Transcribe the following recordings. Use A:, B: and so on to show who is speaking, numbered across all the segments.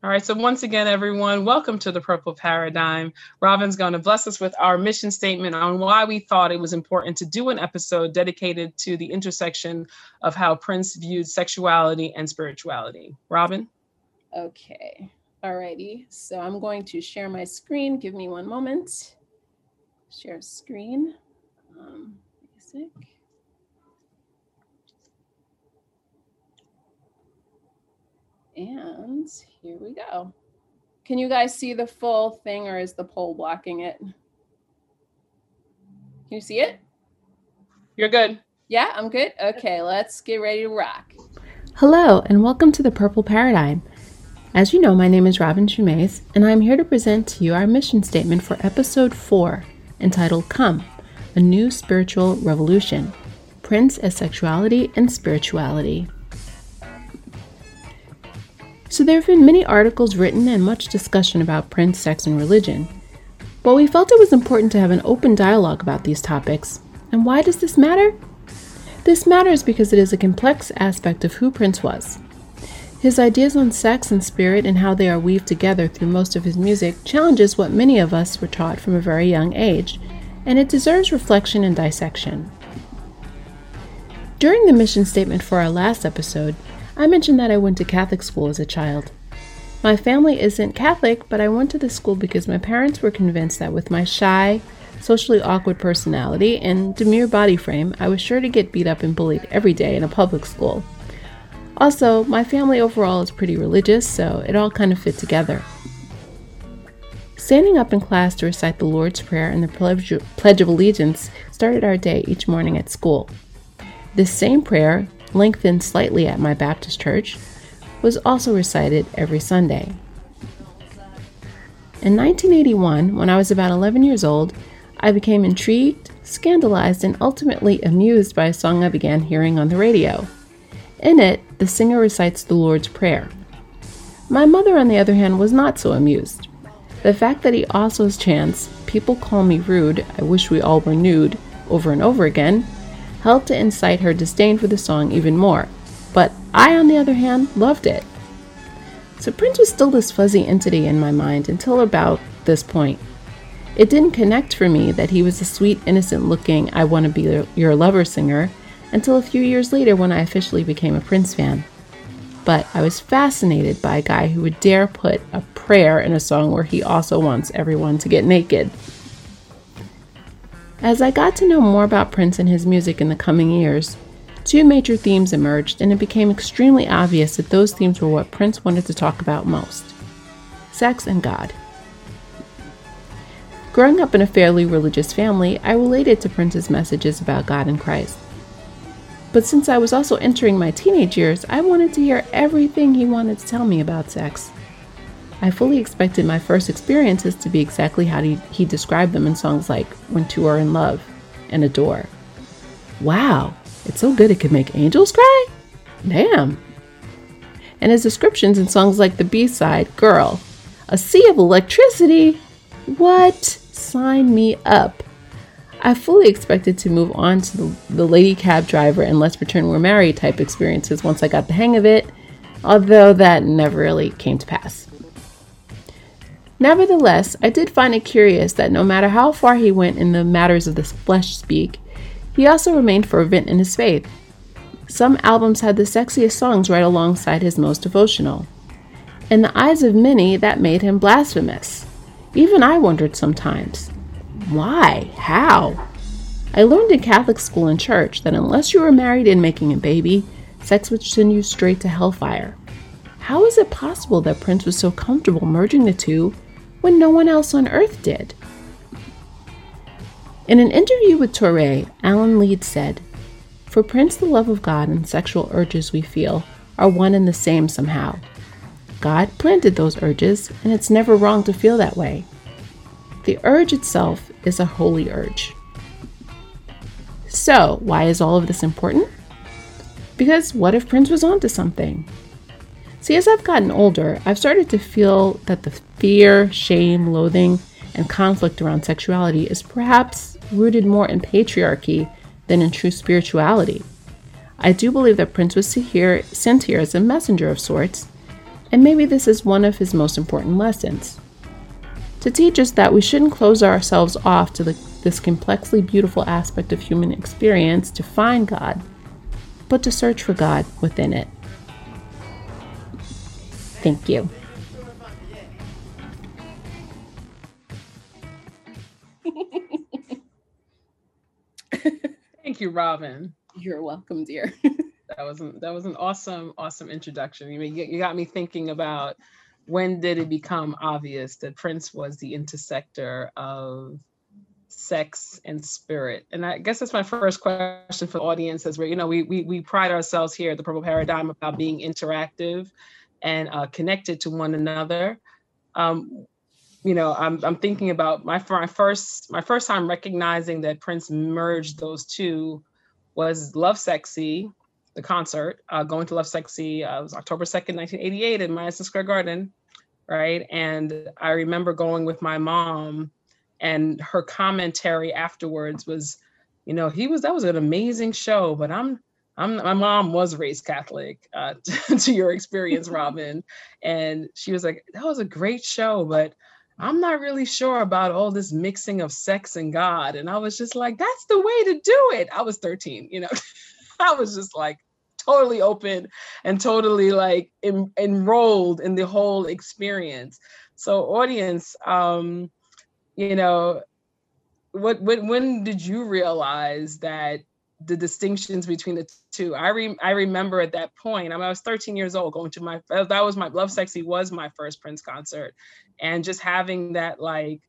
A: All right, so once again, everyone, welcome to the Purple Paradigm. Robin's going to bless us with our mission statement on why we thought it was important to do an episode dedicated to the intersection of how Prince viewed sexuality and spirituality. Robin?
B: Okay, all righty. So I'm going to share my screen. Give me one moment. Share screen. Um, basic. And here we go. Can you guys see the full thing or is the pole blocking it? Can you see it?
A: You're good.
B: Yeah, I'm good. Okay, let's get ready to rock.
C: Hello, and welcome to the Purple Paradigm. As you know, my name is Robin Shumays, and I'm here to present to you our mission statement for episode 4, entitled Come, a New Spiritual Revolution Prince as Sexuality and Spirituality. So, there have been many articles written and much discussion about Prince, sex, and religion. But we felt it was important to have an open dialogue about these topics. And why does this matter? This matters because it is a complex aspect of who Prince was. His ideas on sex and spirit and how they are weaved together through most of his music challenges what many of us were taught from a very young age, and it deserves reflection and dissection. During the mission statement for our last episode, I mentioned that I went to Catholic school as a child. My family isn't Catholic, but I went to the school because my parents were convinced that with my shy, socially awkward personality and demure body frame, I was sure to get beat up and bullied every day in a public school. Also, my family overall is pretty religious, so it all kind of fit together. Standing up in class to recite the Lord's Prayer and the Pledge, Pledge of Allegiance started our day each morning at school. This same prayer, lengthened slightly at my Baptist church, was also recited every Sunday. In 1981, when I was about 11 years old, I became intrigued, scandalized, and ultimately amused by a song I began hearing on the radio. In it, the singer recites the Lord's Prayer. My mother, on the other hand, was not so amused. The fact that he also chants, People call me rude, I wish we all were nude, over and over again, helped to incite her disdain for the song even more. But I, on the other hand, loved it. So Prince was still this fuzzy entity in my mind until about this point. It didn't connect for me that he was a sweet, innocent looking, I want to be your lover singer until a few years later when I officially became a Prince fan. But I was fascinated by a guy who would dare put a prayer in a song where he also wants everyone to get naked. As I got to know more about Prince and his music in the coming years, two major themes emerged, and it became extremely obvious that those themes were what Prince wanted to talk about most sex and God. Growing up in a fairly religious family, I related to Prince's messages about God and Christ. But since I was also entering my teenage years, I wanted to hear everything he wanted to tell me about sex. I fully expected my first experiences to be exactly how he, he described them in songs like When Two Are in Love and Adore. Wow, it's so good it could make angels cry? Damn. And his descriptions in songs like the B side, Girl, A Sea of Electricity? What? Sign me up. I fully expected to move on to the, the lady cab driver and let's pretend we're married type experiences once I got the hang of it, although that never really came to pass. Nevertheless, I did find it curious that no matter how far he went in the matters of the flesh speak, he also remained fervent in his faith. Some albums had the sexiest songs right alongside his most devotional. In the eyes of many, that made him blasphemous. Even I wondered sometimes why? How? I learned in Catholic school and church that unless you were married and making a baby, sex would send you straight to hellfire. How is it possible that Prince was so comfortable merging the two when no one else on earth did? In an interview with Touré, Alan Leeds said, For Prince, the love of God and sexual urges we feel are one and the same somehow. God planted those urges, and it's never wrong to feel that way. The urge itself is a holy urge. So, why is all of this important? Because what if Prince was onto something? See, as I've gotten older, I've started to feel that the fear, shame, loathing, and conflict around sexuality is perhaps rooted more in patriarchy than in true spirituality. I do believe that Prince was here, sent here as a messenger of sorts, And maybe this is one of his most important lessons. To teach us that we shouldn't close ourselves off to the, this complexly beautiful aspect of human experience to find God, but to search for God within it. Thank you.
A: Thank you, Robin.
B: You're welcome, dear.
A: that was an, that was an awesome, awesome introduction. You mean you, you got me thinking about when did it become obvious that Prince was the intersector of sex and spirit? And I guess that's my first question for the audience as where, you know, we, we, we pride ourselves here at the Purple Paradigm about being interactive and uh, connected to one another. Um, you know, I'm, I'm thinking about my, my first my first time recognizing that Prince merged those two was Lovesexy, the concert, uh, going to Lovesexy. Uh, it was October 2nd, 1988 in Madison Square Garden, right? And I remember going with my mom and her commentary afterwards was, you know, he was, that was an amazing show, but I'm, I'm, my mom was raised Catholic, uh, to your experience, Robin. And she was like, that was a great show, but I'm not really sure about all this mixing of sex and God. And I was just like, that's the way to do it. I was 13, you know, I was just like totally open and totally like enrolled in the whole experience. So, audience, um, you know, what, what when did you realize that the distinctions between the two. I re- I remember at that point, I, mean, I was 13 years old going to my that was my Lovesexy was my first Prince concert, and just having that like,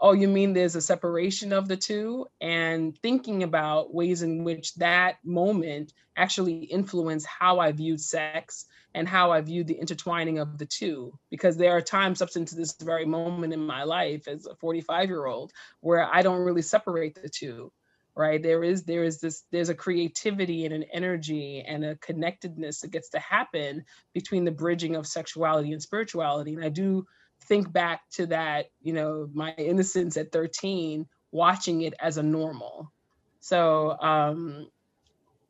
A: oh, you mean there's a separation of the two, and thinking about ways in which that moment actually influenced how I viewed sex and how I viewed the intertwining of the two, because there are times up into this very moment in my life as a 45 year old where I don't really separate the two right there is there is this there's a creativity and an energy and a connectedness that gets to happen between the bridging of sexuality and spirituality and i do think back to that you know my innocence at 13 watching it as a normal so um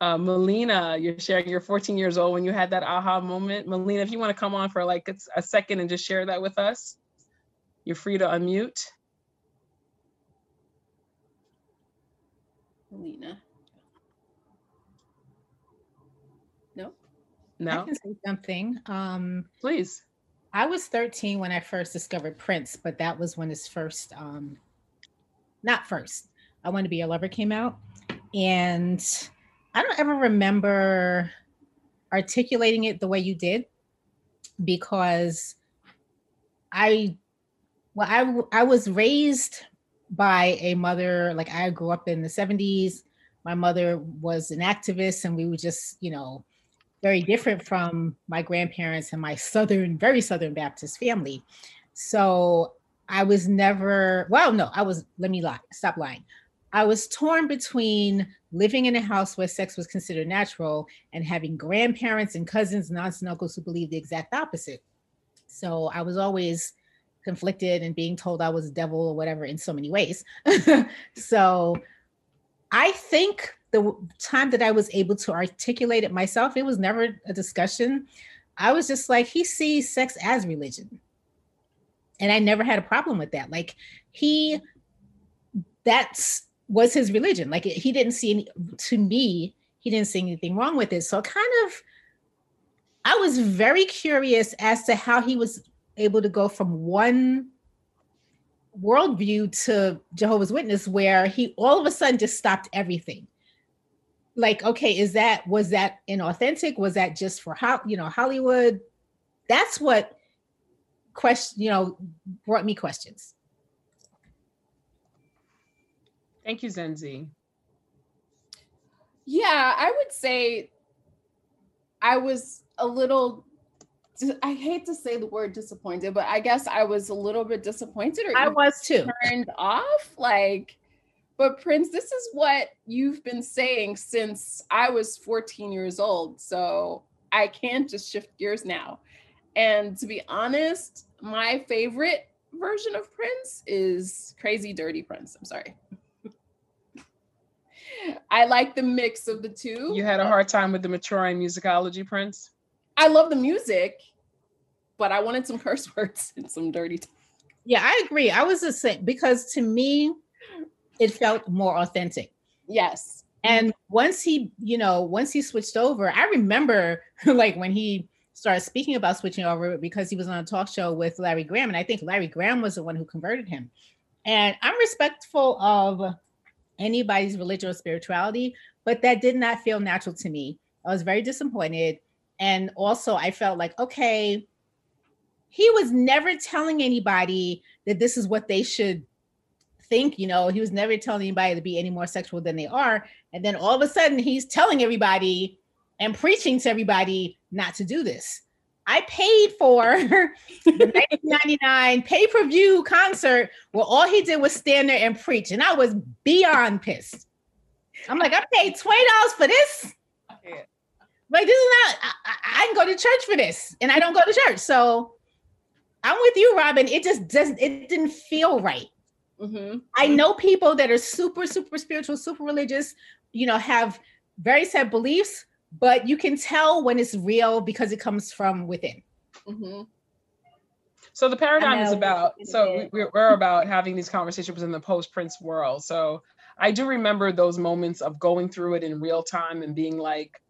A: uh, Melina, you're sharing you're 14 years old when you had that aha moment. Melina, if you want to come on for like a second and just share that with us, you're free to unmute.
B: Lena. No?
A: No.
D: I can say something. Um,
A: Please.
D: I was 13 when I first discovered Prince, but that was when his first, um, not first, I Want to Be Your Lover came out. And I don't ever remember articulating it the way you did because I, well, I, I was raised by a mother like i grew up in the 70s my mother was an activist and we were just you know very different from my grandparents and my southern very southern baptist family. So i was never well no i was let me lie stop lying. I was torn between living in a house where sex was considered natural and having grandparents and cousins and aunts and uncles who believed the exact opposite. So i was always conflicted and being told I was a devil or whatever in so many ways. so I think the time that I was able to articulate it myself, it was never a discussion. I was just like, he sees sex as religion. And I never had a problem with that. Like he, that's was his religion. Like he didn't see any, to me, he didn't see anything wrong with it. So kind of, I was very curious as to how he was able to go from one worldview to Jehovah's Witness where he all of a sudden just stopped everything. Like, okay, is that was that inauthentic? Was that just for how you know Hollywood? That's what question you know brought me questions.
A: Thank you, Zenzi.
B: Yeah, I would say I was a little I hate to say the word disappointed, but I guess I was a little bit disappointed or
D: I was too
B: turned off. Like, but Prince, this is what you've been saying since I was 14 years old. So I can't just shift gears now. And to be honest, my favorite version of Prince is Crazy Dirty Prince. I'm sorry. I like the mix of the two.
A: You had a hard time with the maturing musicology, Prince?
B: I love the music but I wanted some curse words and some dirty. T-
D: yeah, I agree. I was the same because to me, it felt more authentic.
B: Yes.
D: And once he, you know, once he switched over, I remember like when he started speaking about switching over because he was on a talk show with Larry Graham. And I think Larry Graham was the one who converted him. And I'm respectful of anybody's religion or spirituality, but that did not feel natural to me. I was very disappointed. And also, I felt like, okay, he was never telling anybody that this is what they should think. You know, he was never telling anybody to be any more sexual than they are. And then all of a sudden, he's telling everybody and preaching to everybody not to do this. I paid for the 1999 pay per view concert where all he did was stand there and preach, and I was beyond pissed. I'm like, I paid twenty dollars for this. Like this is not. I, I can go to church for this, and I don't go to church. So I'm with you, Robin. It just doesn't. It didn't feel right. Mm-hmm. I know people that are super, super spiritual, super religious. You know, have very set beliefs, but you can tell when it's real because it comes from within. Mm-hmm.
A: So the paradigm is about so we're, we're about having these conversations in the post Prince world. So I do remember those moments of going through it in real time and being like,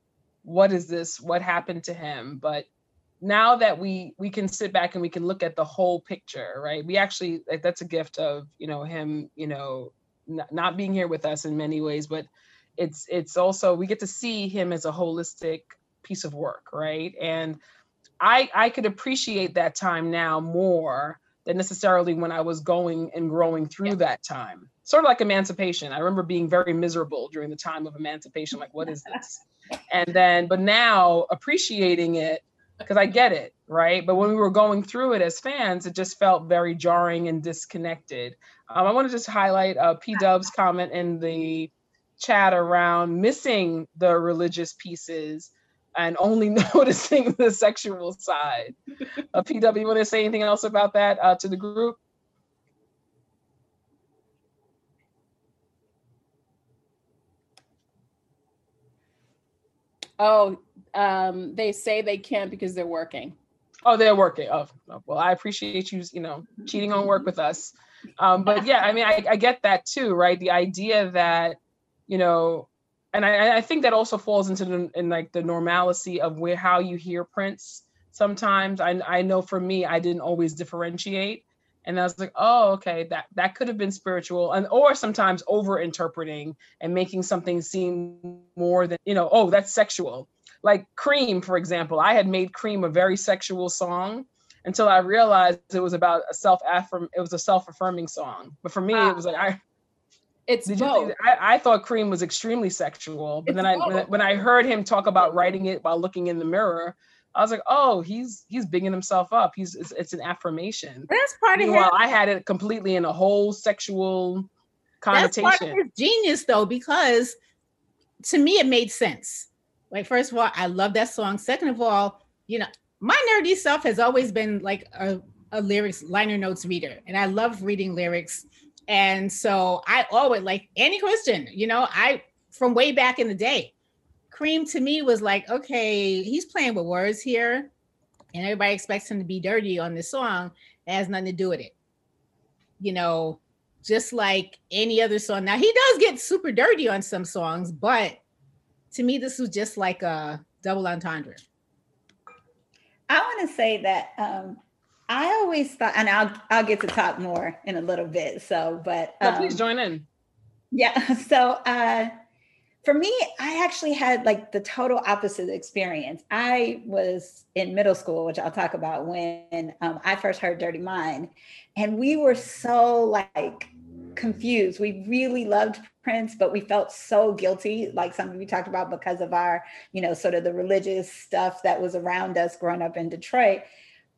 A: "What is this? What happened to him?" But now that we we can sit back and we can look at the whole picture, right? We actually like that's a gift of you know him, you know, n- not being here with us in many ways, but it's it's also we get to see him as a holistic piece of work right and i i could appreciate that time now more than necessarily when i was going and growing through yeah. that time sort of like emancipation i remember being very miserable during the time of emancipation like what is this and then but now appreciating it because i get it right but when we were going through it as fans it just felt very jarring and disconnected um, i want to just highlight uh, p dub's comment in the chat around missing the religious pieces and only noticing the sexual side. Uh, PW, you want to say anything else about that uh, to the group?
B: Oh, um, they say they can't because they're working.
A: Oh, they're working. Oh, well, I appreciate you, you know, cheating on work with us. Um, but yeah, I mean, I, I get that too, right? The idea that you know, and I, I think that also falls into the in like the normalcy of where how you hear Prince. Sometimes I I know for me I didn't always differentiate, and I was like, oh okay, that that could have been spiritual, and or sometimes over interpreting and making something seem more than you know, oh that's sexual. Like Cream, for example, I had made Cream a very sexual song until I realized it was about a self affirm. It was a self affirming song, but for me, it ah. was like I
B: it's both.
A: I, I, thought Cream was extremely sexual, but it's then I when, when, I heard him talk about writing it while looking in the mirror, I was like, oh, he's he's bigging himself up. He's it's, it's an affirmation.
D: That's part of
A: Meanwhile, I had it completely in a whole sexual connotation. That's part of his
D: genius, though, because to me it made sense. Like, first of all, I love that song. Second of all, you know, my nerdy self has always been like a, a lyrics liner notes reader, and I love reading lyrics and so I always like Annie Christian, you know, I from way back in the day. Cream to me was like, okay, he's playing with words here, and everybody expects him to be dirty on this song. It has nothing to do with it. You know, just like any other song. Now he does get super dirty on some songs, but to me, this was just like a double entendre.
E: I want to say that um, I always thought, and I'll I'll get to talk more in a little bit. So, but
A: um, please join in.
E: Yeah. So, uh, for me, I actually had like the total opposite experience. I was in middle school, which I'll talk about when um, I first heard "Dirty Mind," and we were so like confused. We really loved Prince, but we felt so guilty, like some of you talked about, because of our, you know, sort of the religious stuff that was around us growing up in Detroit.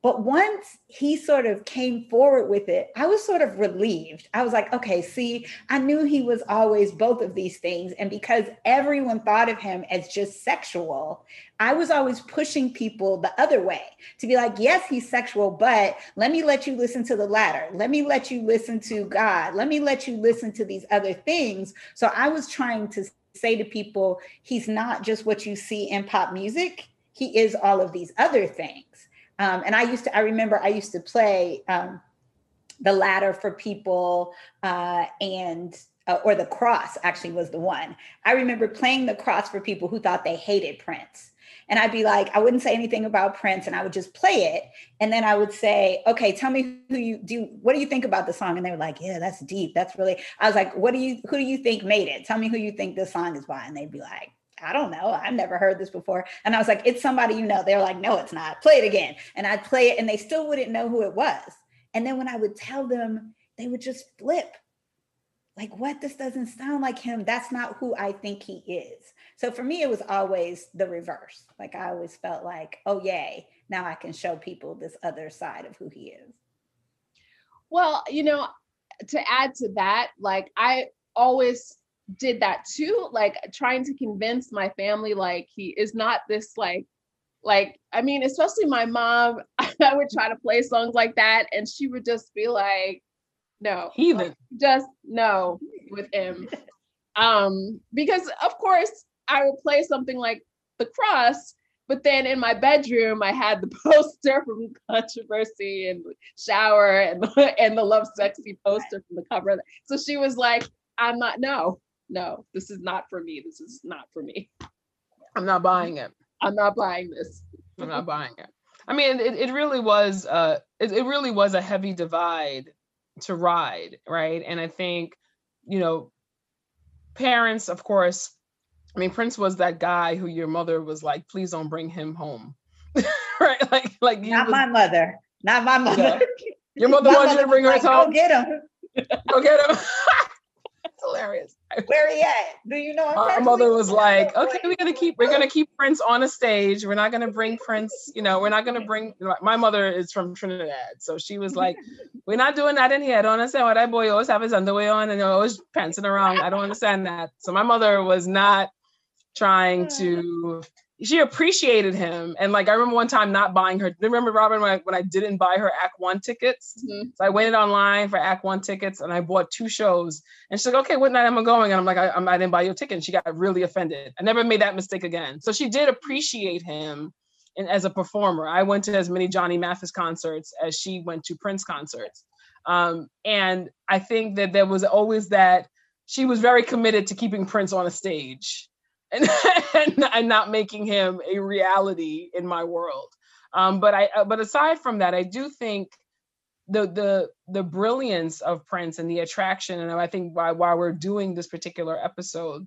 E: But once he sort of came forward with it, I was sort of relieved. I was like, okay, see, I knew he was always both of these things. And because everyone thought of him as just sexual, I was always pushing people the other way to be like, yes, he's sexual, but let me let you listen to the ladder. Let me let you listen to God. Let me let you listen to these other things. So I was trying to say to people, he's not just what you see in pop music, he is all of these other things. Um, and I used to, I remember I used to play um, the ladder for people uh, and uh, or the cross actually was the one. I remember playing the cross for people who thought they hated Prince. And I'd be like, I wouldn't say anything about Prince and I would just play it. And then I would say, okay, tell me who you do, what do you think about the song? And they were like, yeah, that's deep. That's really, I was like, what do you, who do you think made it? Tell me who you think this song is by. And they'd be like, I don't know. I've never heard this before. And I was like, it's somebody you know. They're like, no, it's not. Play it again. And I'd play it and they still wouldn't know who it was. And then when I would tell them, they would just flip. Like, what? This doesn't sound like him. That's not who I think he is. So for me, it was always the reverse. Like, I always felt like, oh, yay, now I can show people this other side of who he is.
B: Well, you know, to add to that, like, I always did that too, like, trying to convince my family, like, he is not this, like, like i mean especially my mom i would try to play songs like that and she would just be like no
A: heathen
B: just no with him. Um because of course i would play something like the cross but then in my bedroom i had the poster from controversy and shower and and the Lovesexy poster from the cover so she was like i'm not no no this is not for me this is not for me
A: i'm not buying it
B: I'm not buying this.
A: I'm not buying it. I mean, it, it really was uh it, it really was a heavy divide to ride, right? And I think, you know, parents, of course, I mean, Prince was that guy who your mother was like, please don't bring him home. right? Like, like
E: not
A: was,
E: my mother. Not my mother.
A: Yeah. Your mother wants you to bring her
E: like,
A: home.
E: Go get him.
A: Go get him. hilarious.
E: Where he at? Do you know?
A: Our mother was like, "Okay, we're gonna keep we're gonna keep Prince on a stage. We're not gonna bring Prince. You know, we're not gonna bring." My mother is from Trinidad, so she was like, "We're not doing that in here. I don't understand why that boy always have his underwear on and always prancing around. I don't understand that." So my mother was not trying to she appreciated him. And like I remember one time not buying her. Remember Robin when I when I didn't buy her Act One tickets? Mm-hmm. So I waited online for Act One tickets and I bought two shows. And she's like, okay, what night am I going? And I'm like, I, I'm, I didn't buy your ticket. And she got really offended. I never made that mistake again. So she did appreciate him and as a performer. I went to as many Johnny Mathis concerts as she went to Prince concerts. Um, and I think that there was always that she was very committed to keeping Prince on a stage and, and, and not making him a reality in my world. Um, but I uh, but aside from that, I do think the the the brilliance of Prince and the attraction, and I think why why we're doing this particular episode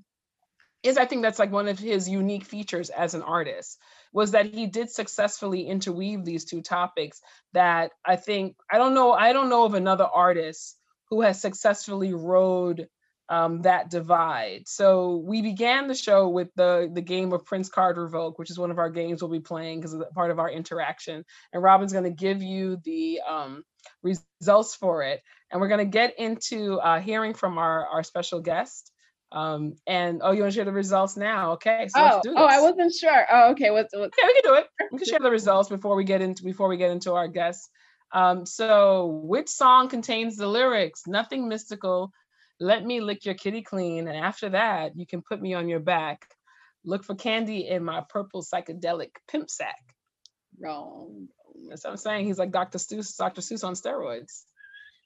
A: is I think that's like one of his unique features as an artist was that he did successfully interweave these two topics that I think I don't know I don't know of another artist who has successfully rode um, that divide. So we began the show with the the game of Prince Card Revoke, which is one of our games we'll be playing because of part of our interaction. And Robin's going to give you the um, results for it, and we're going to get into uh, hearing from our our special guest. Um, and oh, you want to share the results now? Okay,
B: so oh, let's do this. Oh, I wasn't sure. Oh, okay. What's, what's...
A: Okay, we can do it. We can share the results before we get into before we get into our guests. Um, so, which song contains the lyrics? Nothing mystical, let me lick your kitty clean. And after that, you can put me on your back. Look for candy in my purple psychedelic pimp sack.
B: Wrong.
A: That's what I'm saying. He's like Dr. Seuss, Dr. Seuss on steroids.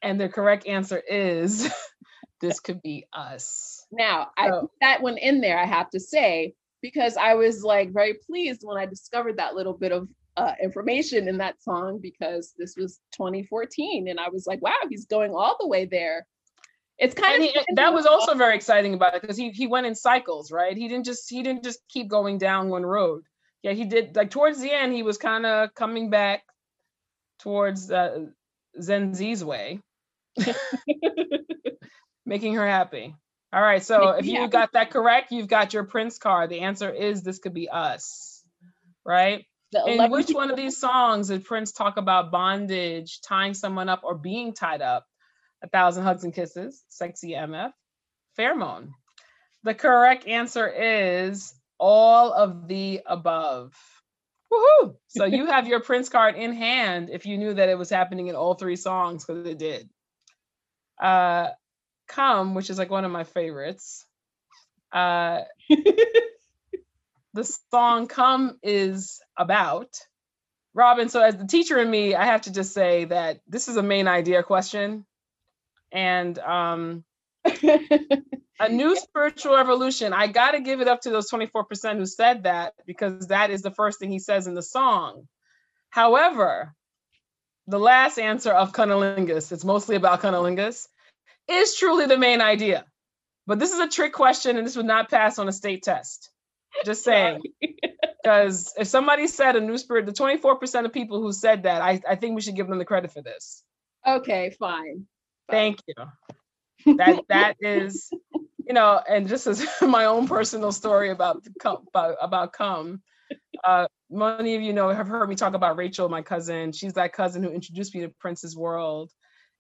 A: And the correct answer is this could be us.
B: Now, so, I put that one in there, I have to say, because I was like very pleased when I discovered that little bit of uh, information in that song because this was 2014. And I was like, wow, he's going all the way there it's kind
A: and of he, that was also very exciting about it because he he went in cycles, right? He didn't just he didn't just keep going down one road. Yeah, he did like towards the end he was kind of coming back towards uh, Zenzi's way, making her happy. All right, so if you got that correct, you've got your Prince card. The answer is this could be us, right? In which one of these songs did Prince talk about bondage, tying someone up, or being tied up? A Thousand Hugs and Kisses, Sexy MF, Pheromone. The correct answer is all of the above. Woohoo! So you have your Prince card in hand if you knew that it was happening in all three songs, because it did. Uh, Come, which is like one of my favorites. Uh, the song Come is about Robin, so as the teacher in me, I have to just say that this is a main idea question. And um, a new spiritual evolution. I got to give it up to those 24% who said that because that is the first thing he says in the song. However, the last answer of cunnilingus, it's mostly about cunnilingus, is truly the main idea. But this is a trick question and this would not pass on a state test. Just saying. Because if somebody said a new spirit, the 24% of people who said that, I, I think we should give them the credit for this.
B: Okay, fine.
A: Thank you. That that is, you know, and just as my own personal story about come about, come. Uh, many of you know have heard me talk about Rachel, my cousin. She's that cousin who introduced me to Prince's World.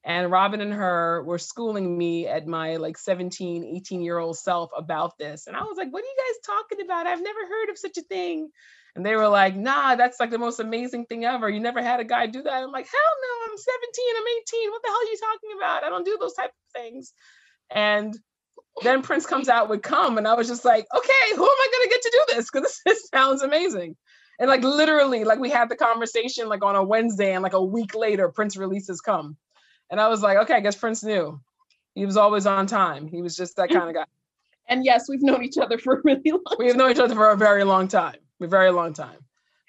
A: And Robin and her were schooling me at my like 17, 18 year old self about this. And I was like, what are you guys talking about? I've never heard of such a thing. And they were like, nah, that's like the most amazing thing ever. You never had a guy do that. I'm like, hell no, I'm 17, I'm 18. What the hell are you talking about? I don't do those type of things. And then Prince comes out with come. And I was just like, okay, who am I gonna get to do this? Because this, this sounds amazing. And like literally, like we had the conversation like on a Wednesday, and like a week later, Prince releases come. And I was like, okay, I guess Prince knew. He was always on time. He was just that mm. kind of guy.
B: And yes, we've known each other for a really long
A: We've known each other for a very long time. A very long time.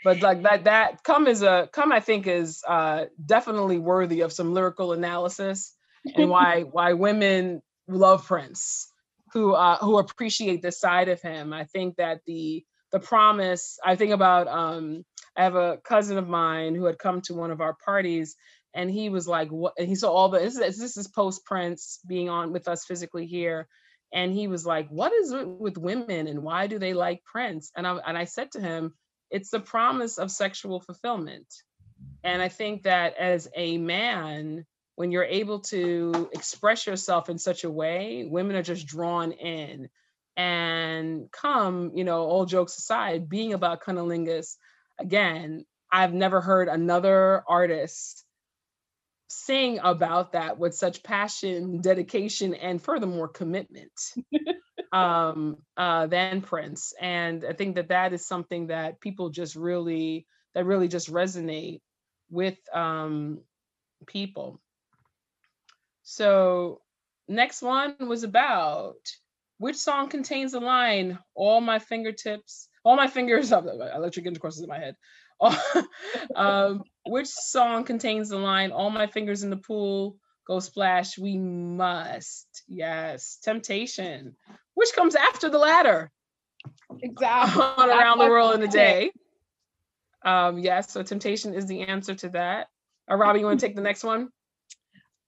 A: But like that, that come is a come, I think is uh definitely worthy of some lyrical analysis and why why women love Prince, who uh who appreciate this side of him. I think that the the promise, I think about um I have a cousin of mine who had come to one of our parties and he was like what and he saw all the this is, this is post prince being on with us physically here and he was like what is it with women and why do they like prince? And i and i said to him it's the promise of sexual fulfillment. And i think that as a man when you're able to express yourself in such a way women are just drawn in. And come you know all jokes aside being about cunnilingus again i've never heard another artist sing about that with such passion, dedication, and furthermore commitment um, uh, than Prince. And I think that that is something that people just really that really just resonate with um, people. So next one was about which song contains the line "All my fingertips, all my fingers." Electric intercourse is in my head. um, which song contains the line "All my fingers in the pool go splash"? We must. Yes, Temptation. Which comes after the ladder?
B: Exactly.
A: On around the world in a day. Um, yes, so Temptation is the answer to that. Uh, Robbie, you want to take the next one?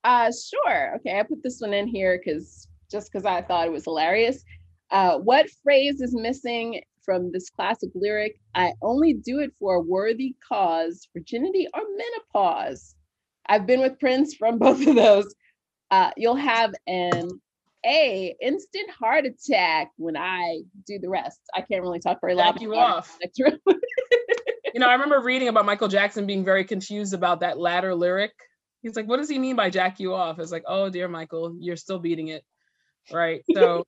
B: Uh, sure. Okay, I put this one in here because just because I thought it was hilarious. Uh, what phrase is missing from this classic lyric I only do it for a worthy cause, virginity or menopause. I've been with Prince from both of those. Uh, you'll have an A, instant heart attack when I do the rest. I can't really talk very loud.
A: you off. you know, I remember reading about Michael Jackson being very confused about that latter lyric. He's like, what does he mean by jack you off? It's like, oh dear Michael, you're still beating it. Right. So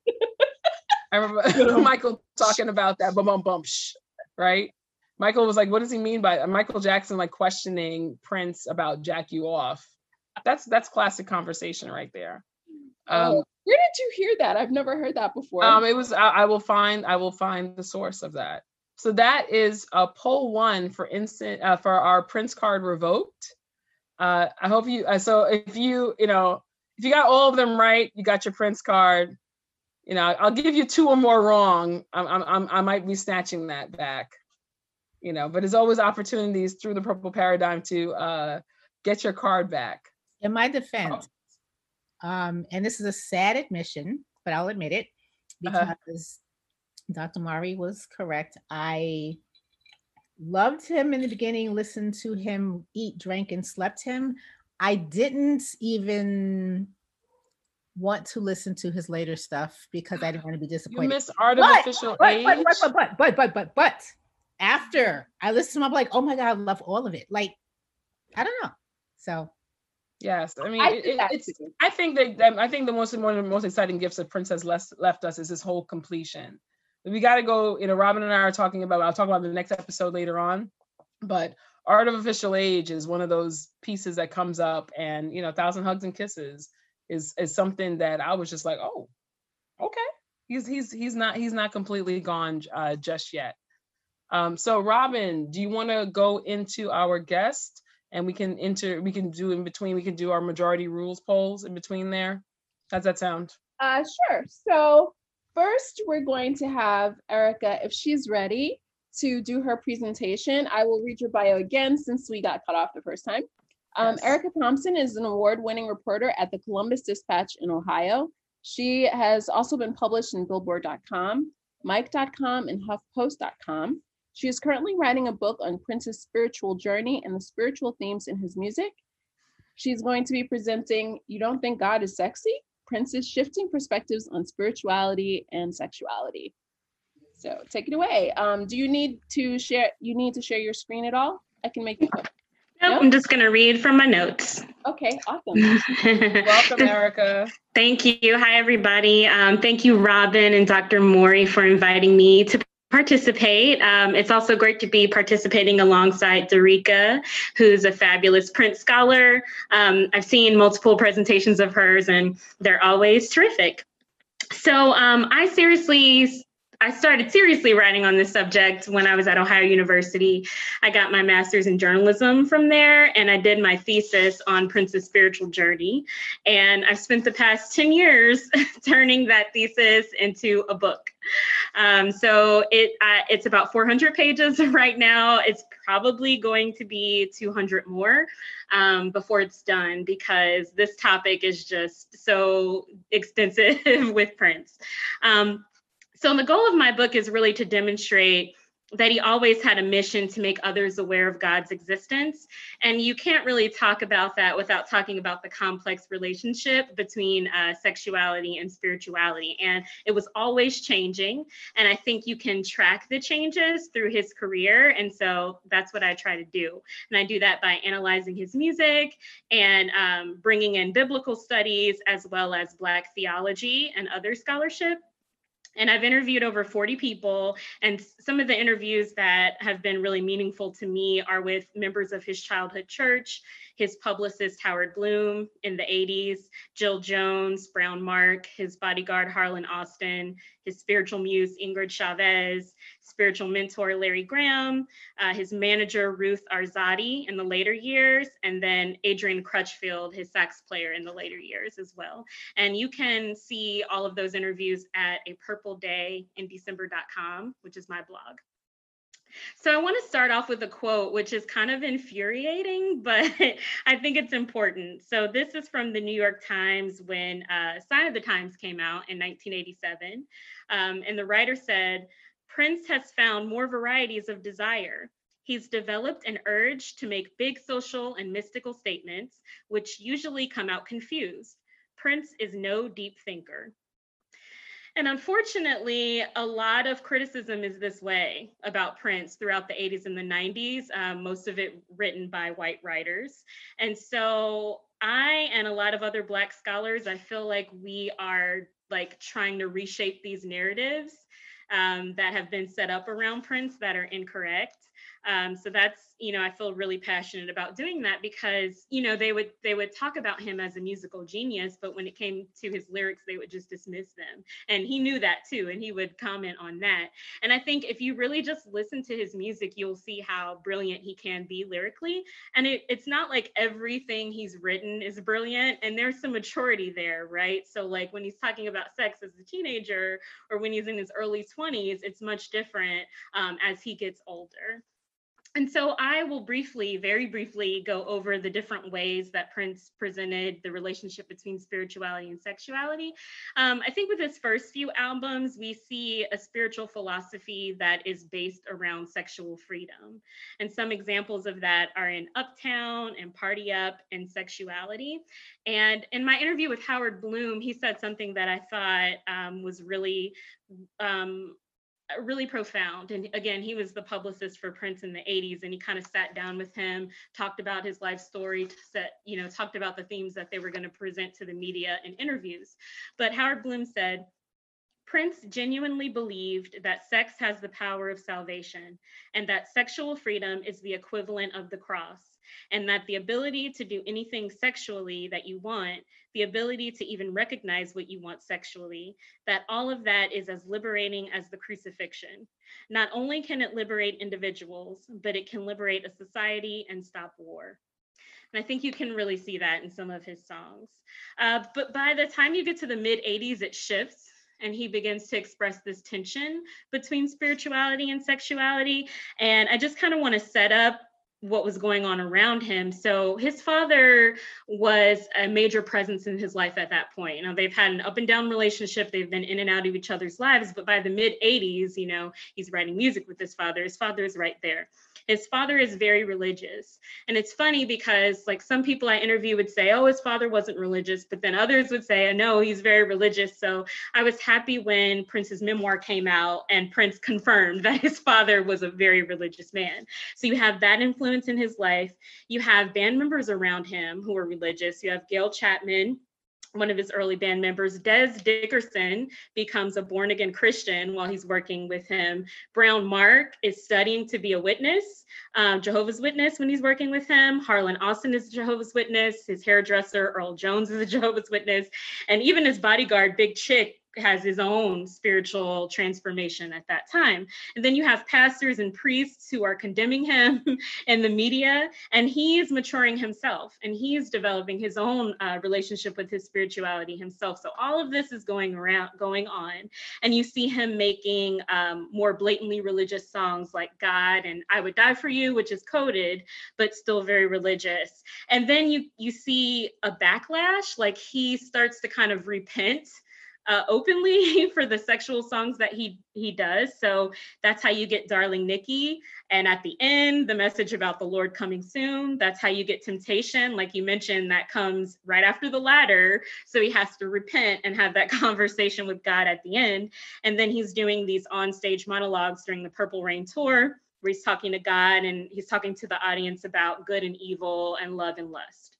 A: I remember Michael talking about that bum bum bum right? Michael was like, what does he mean by Michael Jackson like questioning Prince about jack you off? That's that's classic conversation right there.
B: Um, oh, where did you hear that? I've never heard that before.
A: Um, it was I, I will find I will find the source of that. So that is a poll one for instant uh, for our Prince card revoked. Uh, I hope you. Uh, so if you you know if you got all of them right, you got your Prince card you know, I'll give you two or more wrong. I'm, I'm, I might be snatching that back, you know, but there's always opportunities through the purple paradigm to uh, get your card back.
D: In my defense, oh. um, and this is a sad admission, but I'll admit it uh-huh. because uh-huh. Dr. Mari was correct. I loved him in the beginning, listened to him eat, drank, and slept him. I didn't even want to listen to his later stuff because I didn't want to be disappointed.
A: You miss artificial but, age.
D: But, but, but, but, but, but, but, after I listened to him, I'm like, oh my God, I love all of it. Like, I don't know. So
A: Yes, I mean, I, it, it's. I think that I think the most one of the most exciting gifts that Prince has left, left us is his whole completion. We got to go. You know, Robin and I are talking about. I'll talk about the next episode later on, but Art of Official Age is one of those pieces that comes up, and you know, Thousand Hugs and Kisses is is something that I was just like, oh, okay, he's he's he's not he's not completely gone uh, just yet. Um, so Robin, do you want to go into our guest and we can enter we can do in between we can do our majority rules polls in between there. How's that sound?
B: Uh, sure. So first, we're going to have Erica, if she's ready, to do her presentation. I will read your bio again since we got cut off the first time. Um, yes. Erica Thompson is an award winning reporter at the Columbus Dispatch in Ohio. She has also been published in Billboard.com, Mic.com, and HuffPost.com. She is currently writing a book on Prince's spiritual journey and the spiritual themes in his music. She's going to be presenting You Don't Think God is Sexy? Prince's Shifting Perspectives on Spirituality and Sexuality. So take it away. Um, do you need to share? You need to share your screen at all? I can make it quick.
F: Nope, nope, I'm just going to read from my notes.
B: Okay, awesome.
A: Welcome, Erica.
F: Thank you. Hi, everybody. Um, thank you, Robin and Dr. Morey, for inviting me to participate. Um, it's also great to be participating alongside Dereca, who's a fabulous Prince scholar. Um, I've seen multiple presentations of hers, and they're always terrific. So um, I seriously I started seriously writing on this subject when I was at Ohio University. I got my master's in journalism from there, and I did my thesis on Prince's spiritual journey. And I've spent the past 10 years turning that thesis into a book. Um, so it uh, it's about 400 pages right now. It's probably going to be 200 more um, before it's done because this topic is just so extensive with Prince. Um, so the goal of my book is really to demonstrate that he always had a mission to make others aware of God's existence. And you can't really talk about that without talking about the complex relationship between uh, sexuality and spirituality. And it was always changing. And I think you can track the changes through his career. And so that's what I try to do. And I do that by analyzing his music and um, bringing in biblical studies as well as Black theology and other scholarship and I've interviewed over 40 people. And some of the interviews that have been really meaningful to me are with members of his childhood church, his publicist Howard Bloom in the 80s, Jill Jones, BrownMark, his bodyguard Harlan Austin, his spiritual muse Ingrid Chavez, spiritual mentor Larry Graham, uh, his manager Ruth Arzate in the later years, and then Adrian Crutchfield, his sax player in the later years as well. And you can see all of those interviews at a purple day in December.com, which is my blog. So I want to start off with a quote, which is kind of infuriating, but I think it's important. So this is from the New York Times when uh, Sign of the Times came out in 1987. Um, and the writer said, Prince has found more varieties of desire. He's developed an urge to make big social and mystical statements, which usually come out confused. Prince is no deep thinker. And unfortunately, a lot of criticism is this way about Prince throughout the 80s and the 90s, um, most of it written by white writers. And so I and a lot of other Black scholars, I feel like we are like trying to reshape these narratives um, that have been set up around Prince that are incorrect. Um, so that's you know I feel really passionate about doing that because you know they would they would talk about him as a musical genius, but when it came to his lyrics, they would just dismiss them, and he knew that too, and he would comment on that. And I think if you really just listen to his music, you'll see how brilliant he can be lyrically. And it, it's not like everything he's written is brilliant, and there's some maturity there, right? So like when he's talking about sex as a teenager, or when he's in his early 20s, it's much different um, as he gets older. And so I will briefly, very briefly, go over the different ways that Prince presented the relationship between spirituality and sexuality. Um, I think with his first few albums, we see a spiritual philosophy that is based around sexual freedom. And some examples of that are in Uptown and Party Up and Sexuality. And in my interview with Howard Bloom, he said something that I thought um, was really um, Uh, really profound. And again, he was the publicist for Prince in the 80s, and he kind of sat down with him, talked about his life story, set, you know, talked about the themes that they were going to present to the media in interviews. But Howard Bloom said, Prince genuinely believed that sex has the power of salvation and that sexual freedom is the equivalent of the cross, and that the ability to do anything sexually that you want, the ability to even recognize what you want sexually, that all of that is as liberating as the crucifixion. Not only can it liberate individuals, but it can liberate a society and stop war. And I think you can really see that in some of his songs. Uh, but by the time you get to the mid 80s, it shifts and he begins to express this tension between spirituality and sexuality. And I just kind of want to set up what was going on around him. So his father was a major presence in his life at that point. You know, they've had an up and down relationship. They've been in and out of each other's lives. But by the mid 80s, you know, he's writing music with his father. His father is right there his father is very religious. And it's funny because like some people I interview would say, oh, his father wasn't religious, but then others would say, no, he's very religious. So I was happy when Prince's memoir came out and Prince confirmed that his father was a very religious man. So you have that influence in his life. You have band members around him who are religious. You have Gayle Chapman, one of his early band members, Dez Dickerson, becomes a born again Christian while he's working with him. BrownMark is studying to be a witness, um, Jehovah's Witness, when he's working with him. Harlan Austin is a Jehovah's Witness. His hairdresser, Earl Jones, is a Jehovah's Witness. And even his bodyguard, Big Chick, has his own spiritual transformation at that time. And then you have pastors and priests who are condemning him in the media, and he is maturing himself and he is developing his own uh, relationship with his spirituality himself. So all of this is going around, going on, and you see him making um, more blatantly religious songs like God and I Would Die for You, which is coded, but still very religious. And then you you see a backlash, like he starts to kind of repent uh, openly for the sexual songs that he he does. So that's how you get "Darling Nikki," and at the end, the message about the Lord coming soon. That's how you get "Temptation," like you mentioned, that comes right after the ladder. So he has to repent and have that conversation with God at the end, and then he's doing these on-stage monologues during the Purple Rain tour, where he's talking to God and he's talking to the audience about good and evil and love and lust.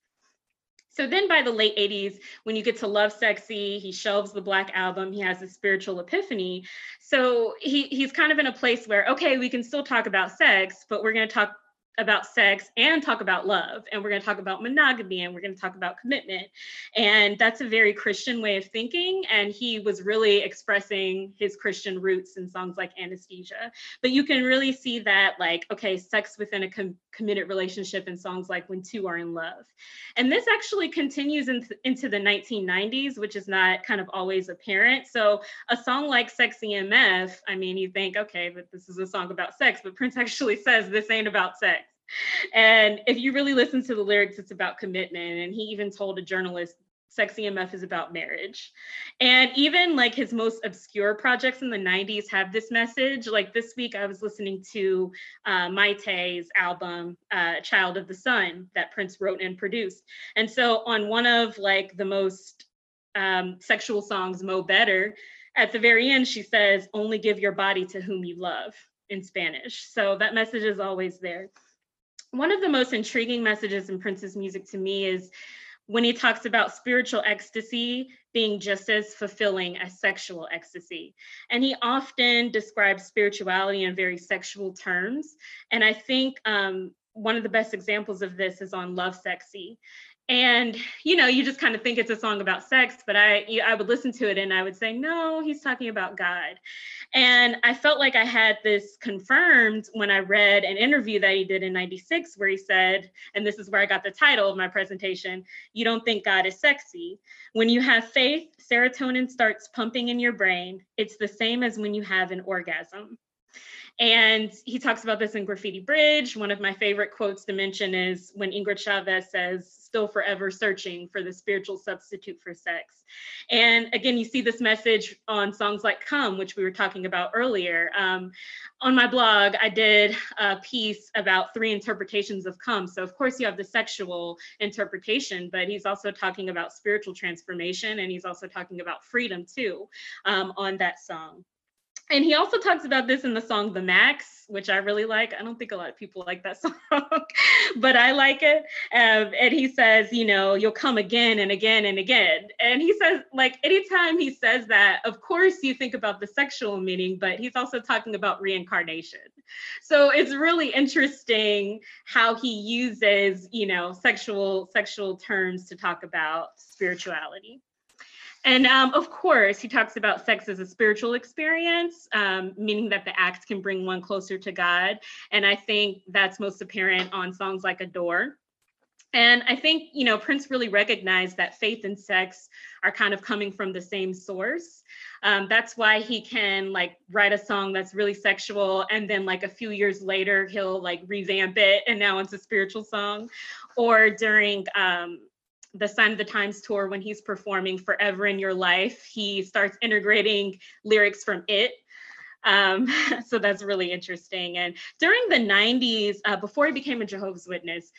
F: So then by the late 80s, when you get to Lovesexy, he shelves the Black album, he has a spiritual epiphany. So he, he's kind of in a place where, okay, we can still talk about sex, but we're going to talk about sex and talk about love. And we're going to talk about monogamy and we're going to talk about commitment. And that's a very christian way of thinking. And he was really expressing his christian roots in songs like Anna Stesia. But you can really see that like okay sex within a com- committed relationship in songs like when two are in love. And this actually continues in th- into the 1990s which is not kind of always apparent. So a song like sexy mf i mean you think okay but this is a song about sex but prince actually says this ain't about sex and if you really listen to the lyrics, it's about commitment. And he even told a journalist, Sexy MF is about marriage. And even like his most obscure projects in the 90s have this message. Like this week, I was listening to uh, Mayte's album, uh, Child of the Sun, that Prince wrote and produced. And so on one of like the most um, sexual songs, Mo Better, at the very end, she says, only give your body to whom you love in Spanish. So that message is always there one of the most intriguing messages in Prince's music to me is when he talks about spiritual ecstasy being just as fulfilling as sexual ecstasy. And he often describes spirituality in very sexual terms. And I think um, one of the best examples of this is on Lovesexy and you know you just kind of think it's a song about sex but i i would listen to it and i would say no he's talking about god. And i felt like i had this confirmed when i read an interview that he did in 96 where he said and this is where i got the title of my presentation you don't think god is sexy. When you have faith serotonin starts pumping in your brain. It's the same as when you have an orgasm and he talks about this in Graffiti Bridge. One of my favorite quotes to mention is when Ingrid Chavez says, still forever searching for the spiritual substitute for sex. And again, you see this message on songs like Come, which we were talking about earlier. Um, on my blog, I did a piece about three interpretations of Come. So, of course, you have the sexual interpretation, but he's also talking about spiritual transformation and he's also talking about freedom too um, on that song. And he also talks about this in the song The Max, which I really like. I don't think a lot of people like that song, but I like it. Um, and he says, you know, you'll come again and again and again. And he says, like, anytime he says that, of course, you think about the sexual meaning, but he's also talking about reincarnation. So it's really interesting how he uses, you know, sexual sexual terms to talk about spirituality. And um, of course, he talks about sex as a spiritual experience, um, meaning that the act can bring one closer to God. And I think that's most apparent on songs like Adore. And I think, you know, Prince really recognized that faith and sex are kind of coming from the same source. Um, that's why he can like write a song that's really sexual and then like a few years later he'll like revamp it and now it's a spiritual song. Or during um, the Sign of the Times tour when he's performing Forever in Your Life. He starts integrating lyrics from it. Um, so that's really interesting. And during the 90s, uh, before he became a Jehovah's Witness,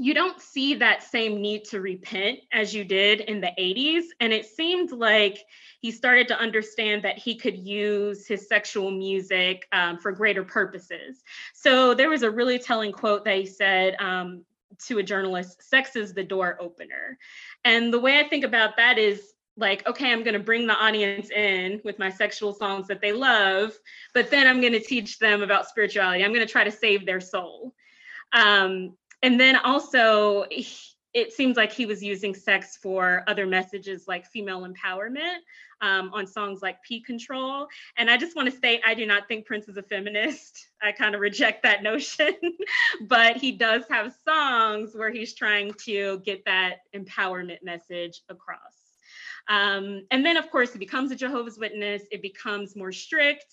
F: you don't see that same need to repent as you did in the 80s. And it seemed like he started to understand that he could use his sexual music um, for greater purposes. So there was a really telling quote that he said um, to a journalist, sex is the door opener. And the way I think about that is like, okay, I'm going to bring the audience in with my sexual songs that they love, but then I'm going to teach them about spirituality. I'm going to try to save their soul. Um, and then also, it seems like he was using sex for other messages like female empowerment um, on songs like P Control. And I just want to say, I do not think Prince is a feminist. I kind of reject that notion, but he does have songs where he's trying to get that empowerment message across. Um, and then, of course, it becomes a Jehovah's Witness. It becomes more strict.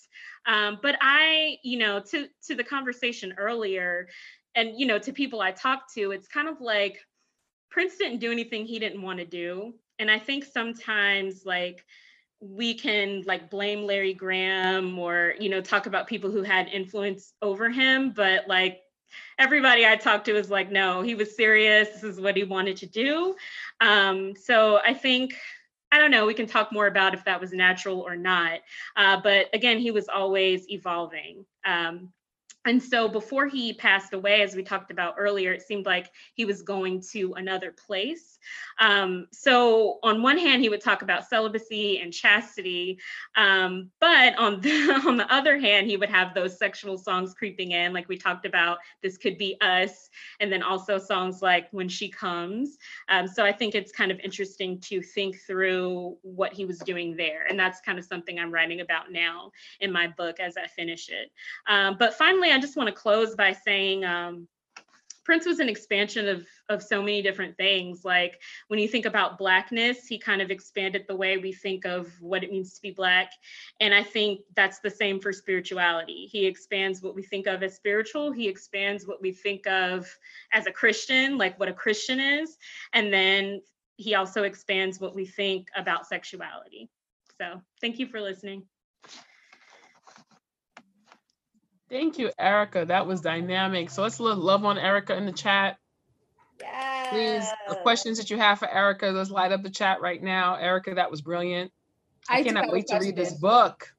F: Um, but I, you know, to to the conversation earlier, and you know, to people I talk to, it's kind of like Prince didn't do anything he didn't want to do. And I think sometimes like we can like blame Larry Graham or you know talk about people who had influence over him, but like everybody I talked to was like, no, he was serious. This is what he wanted to do. Um, so I think I don't know. We can talk more about if that was natural or not. Uh, but again, he was always evolving. Um, and so before he passed away, as we talked about earlier, it seemed like he was going to another place. Um, so on one hand, he would talk about celibacy and chastity, um, but on the, on the other hand, he would have those sexual songs creeping in, like we talked about. This could be us, and then also songs like "When She Comes." Um, so I think it's kind of interesting to think through what he was doing there, and that's kind of something I'm writing about now in my book as I finish it. Um, but finally, I just want to close by saying. Um, Prince was an expansion of of so many different things. Like when you think about blackness, he kind of expanded the way we think of what it means to be black. And I think that's the same for spirituality. He expands what we think of as spiritual. He expands what we think of as a Christian, like what a Christian is. And then he also expands what we think about sexuality. So thank you for listening.
A: Thank you, Erica. That was dynamic. So let's love on Erica in the chat.
E: Yeah.
A: Please, the questions that you have for Erica, let's light up the chat right now. Erica, that was brilliant. I, I cannot wait to read this book.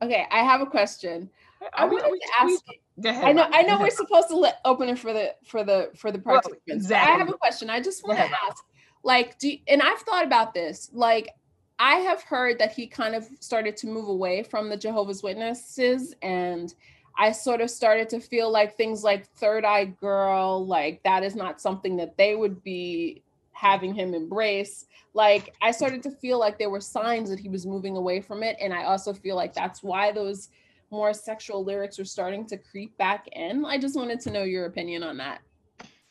B: Okay, I have a question. I wanted we, to ask. Go ahead. I know. I know we're supposed to let open it for the for the for the participants. Well, exactly. I have a question. I just want to ask, like, do you, and I've thought about this. Like, I have heard that he kind of started to move away from the Jehovah's Witnesses and I sort of started to feel like things like Third Eye Girl, like that is not something that they would be having him embrace. Like I started to feel like there were signs that he was moving away from it. And I also feel like that's why those more sexual lyrics are starting to creep back in. I just wanted to know your opinion on that.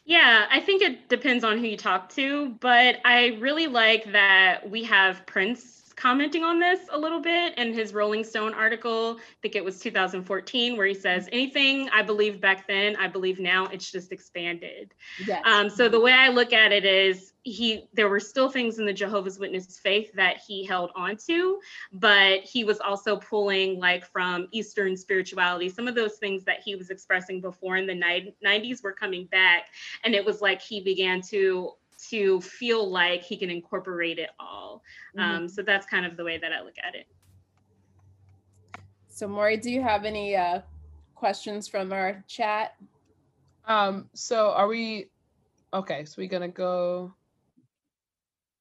F: Yeah, I think it depends on who you talk to, but I really like that we have Prince commenting on this a little bit in his Rolling Stone article. I think it was 2014, where he says, Anything I believed back then, I believe now, it's just expanded. Yes. Um, so the way I look at it is, he there were still things in the Jehovah's Witness faith that he held onto, but he was also pulling like from Eastern spirituality. Some of those things that he was expressing before in the 90s were coming back, and it was like he began to to feel like he can incorporate it all. Mm-hmm. Um, so that's kind of the way that I look at it.
B: So Maury, do you have any uh, questions from our chat?
A: Um, so are we, okay, so we're gonna go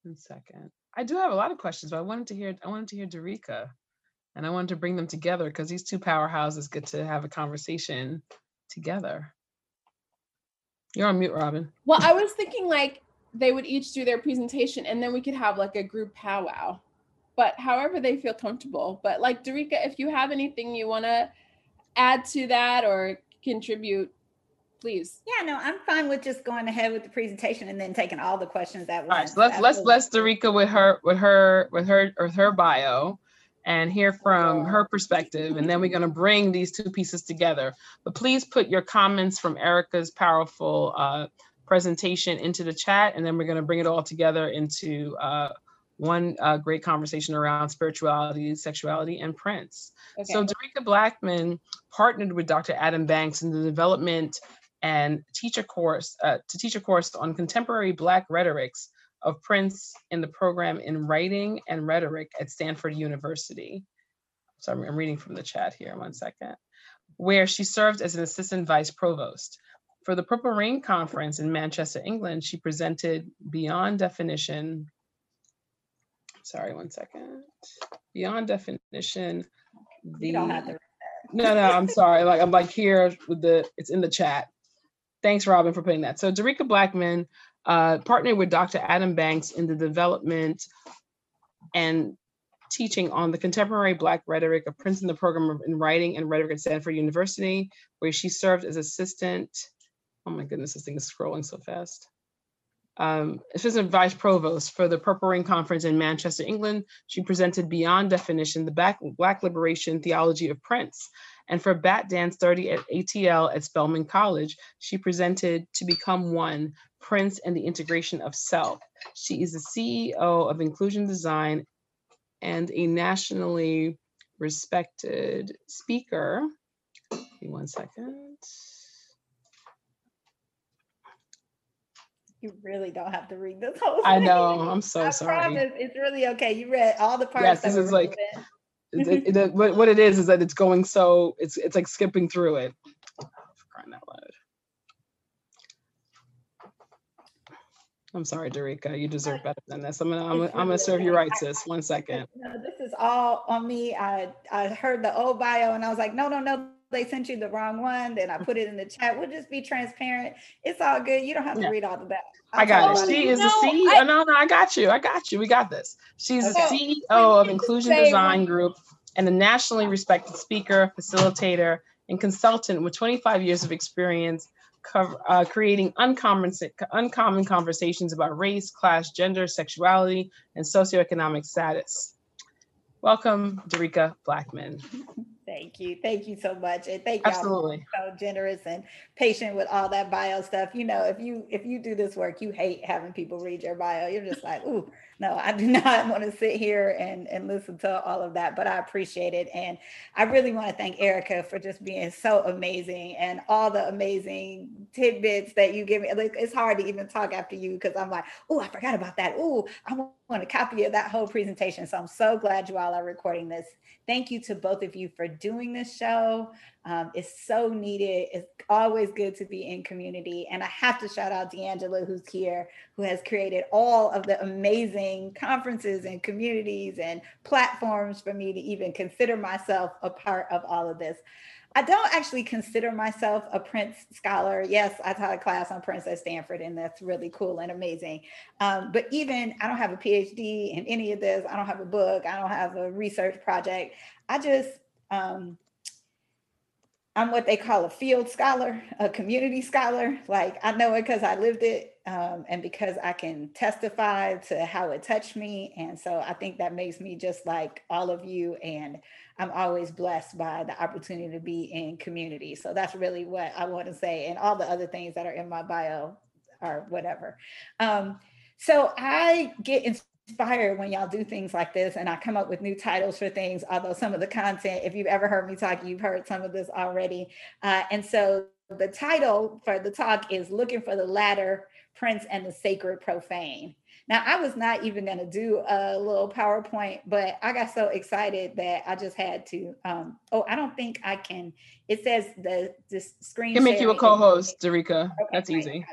A: in a second. I do have a lot of questions, but I wanted to hear, I wanted to hear Dereca. And I wanted to bring them together because these two powerhouses get to have a conversation together. You're on mute, Robin.
B: Well, I was thinking like they would each do their presentation and then we could have like a group powwow. But however they feel comfortable. But like Dereca, if you have anything you want to add to that or contribute, please.
E: Yeah, no, I'm fine with just going ahead with the presentation and then taking all the questions at
A: All right,
E: once.
A: so let's let's
E: Absolutely.
A: bless Dereca with her with her with her with her bio and hear from her perspective. And then we're gonna bring these two pieces together. But please put your comments from Erica's powerful uh, presentation into the chat, and then we're gonna bring it all together into uh, one uh, great conversation around spirituality, sexuality, and Prince.
B: Okay.
A: So Dereca Blackmon partnered with Dr. Adam Banks in the development and teach a course uh, to teach a course on contemporary Black rhetorics of Prince in the program in writing and rhetoric at Stanford University. So I'm, I'm reading from the chat here. One second. Where she served as an assistant vice provost. For the Purple Rain Conference in Manchester, England, she presented Beyond Definition. Sorry, one second. Beyond Definition. The,
E: You don't have to.
A: no, no, I'm sorry. Like I'm like here with the it's in the chat. Thanks, Robin, for putting that. So Dereca Blackmon uh, partnered with Dr. Adam Banks in the development and teaching on the contemporary Black rhetoric of Prince in the program in writing and rhetoric at Stanford University, where she served as assistant. Oh my goodness, this thing is scrolling so fast. Um, assistant vice provost for the Purple Rain Conference in Manchester, England. She presented Beyond Definition, the Black, Black Liberation Theology of Prince. And for Bat Dance 30 at ATL at Spelman College, she presented To Become One, Prince and the Integration of Self. She is the CEO of Inclusion Design and a nationally respected speaker. Give me one second.
E: You really don't have to read this whole. Thing.
A: I know, I'm so
E: I
A: sorry.
E: promise, it's really okay. You read all the parts.
A: Yes, this is like- It- it- what, what it is is that it's going so it's it's like skipping through it. Crying out loud. I'm sorry, Dereca. You deserve uh, better than this. I'm gonna I'm, gonna- I'm gonna serve you right, sis. One second.
E: No, this is all on me. I I heard the old bio and I was like, no, no, no, they sent you the wrong one. Then I put it in the chat. We'll just be transparent. It's all good. You don't have to
A: Yeah.
E: read all the back.
A: I got it. She
E: about
A: is the
B: No,
A: CEO.
B: I-
A: no, no, I got you. I got you. We got this. She's the
E: Okay.
A: CEO of Inclusion Design
B: one-
A: Group and a nationally respected speaker, facilitator, and consultant with 25 years of experience cover, uh, creating uncommon, uncommon conversations about race, class, gender, sexuality, and socioeconomic status. Welcome, Dereca Blackmon.
E: Thank you. Thank you so much. And thank y'all
A: Absolutely.
E: so generous and patient with all that bio stuff. You know, if you if you do this work, you hate having people read your bio. You're just like, ooh, no, I do not want to sit here and and listen to all of that. But I appreciate it, and I really want to thank Erica for just being so amazing and all the amazing tidbits that you give me. Like, it's hard to even talk after you because I'm like, oh, I forgot about that. Oh, I want a copy of that whole presentation. So I'm so glad you all are recording this. Thank you to both of you for doing this show. Um, it's so needed. It's always good to be in community. And I have to shout out D'Angela, who's here, who has created all of the amazing conferences and communities and platforms for me to even consider myself a part of all of this. I don't actually consider myself a Prince scholar. Yes, I taught a class on Prince at Stanford, and that's really cool and amazing. Um, but even I don't have a PhD in any of this. I don't have a book. I don't have a research project. I just um, I'm what they call a field scholar, a community scholar. Like I know it because I lived it um, and because I can testify to how it touched me. And so I think that makes me just like all of you. And I'm always blessed by the opportunity to be in community. So that's really what I want to say. And all the other things that are in my bio or whatever. Um, so I get inspired when y'all do things like this and I come up with new titles for things, although some of the content, if you've ever heard me talk, you've heard some of this already. Uh, and so the title for the talk is Looking for the Ladder, Prince and the Sacred Profane. Now, I was not even going to do a little PowerPoint, but I got so excited that I just had to. Um, oh, I don't think I can. It says the, the screen.
A: Can make you a co-host, Dereca. Okay, That's easy.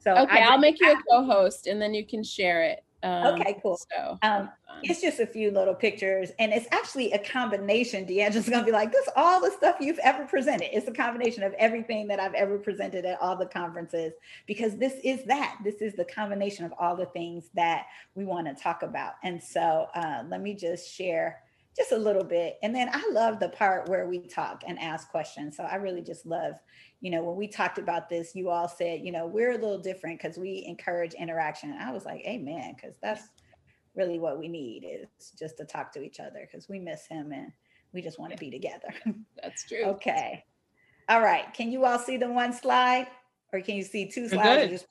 B: So okay, I will make you a co-host, and then you can share it.
E: Um, okay, cool. So um, it's just a few little pictures, and it's actually a combination. D'Angela's gonna be like, "This all the stuff you've ever presented. It's a combination of everything that I've ever presented at all the conferences, because this is that. This is the combination of all the things that we want to talk about." And so, uh, let me just share just a little bit, and then I love the part where we talk and ask questions. So I really just love you know, when we talked about this, you all said, you know, we're a little different because we encourage interaction. I was like, amen, because that's really what we need is just to talk to each other because we miss him and we just want to be together.
B: That's true.
E: okay. All right. Can you all see the one slide or can you see two slides?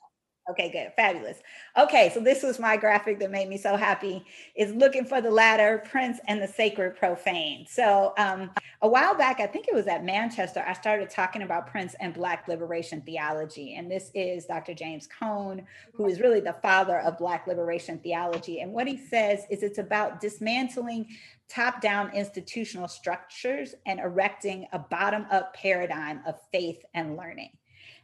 E: Okay, good. Fabulous. Okay, so this was my graphic that made me so happy is looking for the ladder, Prince and the sacred profane. So um, a while back, I think it was at Manchester, I started talking about Prince and Black liberation theology. And this is Dr. James Cone, who is really the father of Black liberation theology. And what he says is it's about dismantling top down institutional structures and erecting a bottom up paradigm of faith and learning.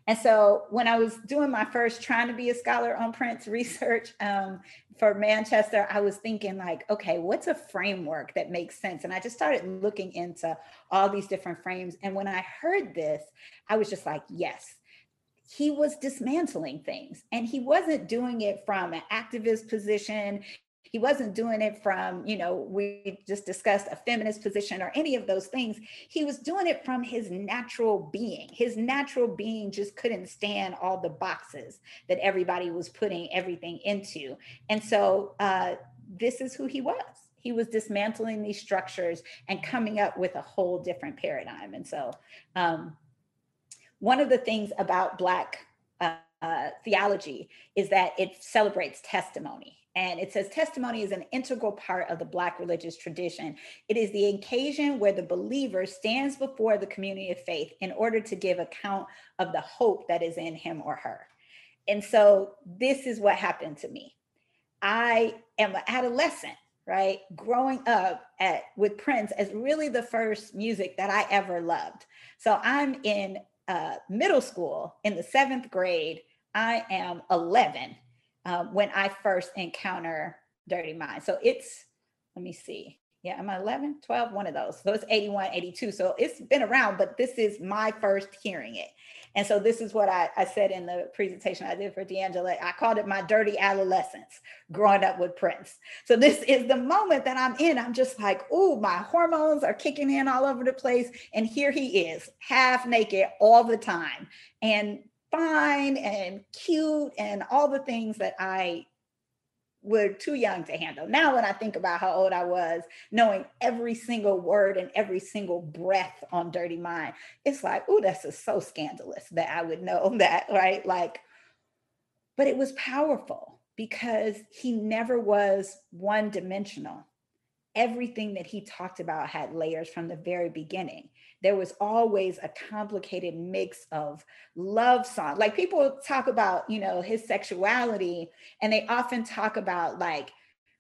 E: And so when I was doing my first trying to be a scholar on Prince research um, for Manchester, I was thinking like, okay, what's a framework that makes sense? And I just started looking into all these different frames. And when I heard this, I was just like, yes, he was dismantling things and he wasn't doing it from an activist position he wasn't doing it from, you know, we just discussed a feminist position or any of those things. He was doing it from his natural being. His natural being just couldn't stand all the boxes that everybody was putting everything into. And so uh, this is who he was. He was dismantling these structures and coming up with a whole different paradigm. And so, um, one of the things about Black uh, uh, theology is that it celebrates testimony and it says testimony is an integral part of the Black religious tradition. It is the occasion where the believer stands before the community of faith in order to give account of the hope that is in him or her. And so this is what happened to me. I am an adolescent, right? Growing up at with Prince as really the first music that I ever loved. So I'm in uh, middle school in the seventh grade. I am 11 um, when I first encounter Dirty Mind. So it's, let me see. Yeah, I'm I 11, 12? One of those. So it's 81, 82. So it's been around, but this is my first hearing it. And so this is what I, I said in the presentation I did for D'Angela. I called it my dirty adolescence, growing up with Prince. So this is the moment that I'm in. I'm just like, oh, my hormones are kicking in all over the place. And here he is, half naked all the time. And fine and cute and all the things that I were too young to handle. Now, when I think about how old I was, knowing every single word and every single breath on Dirty Mind, it's like, oh, that's just so scandalous that I would know that, right? Like, but it was powerful because he never was one dimensional. Everything that he talked about had layers from the very beginning there was always a complicated mix of love song. Like people talk about, you know, his sexuality, and they often talk about like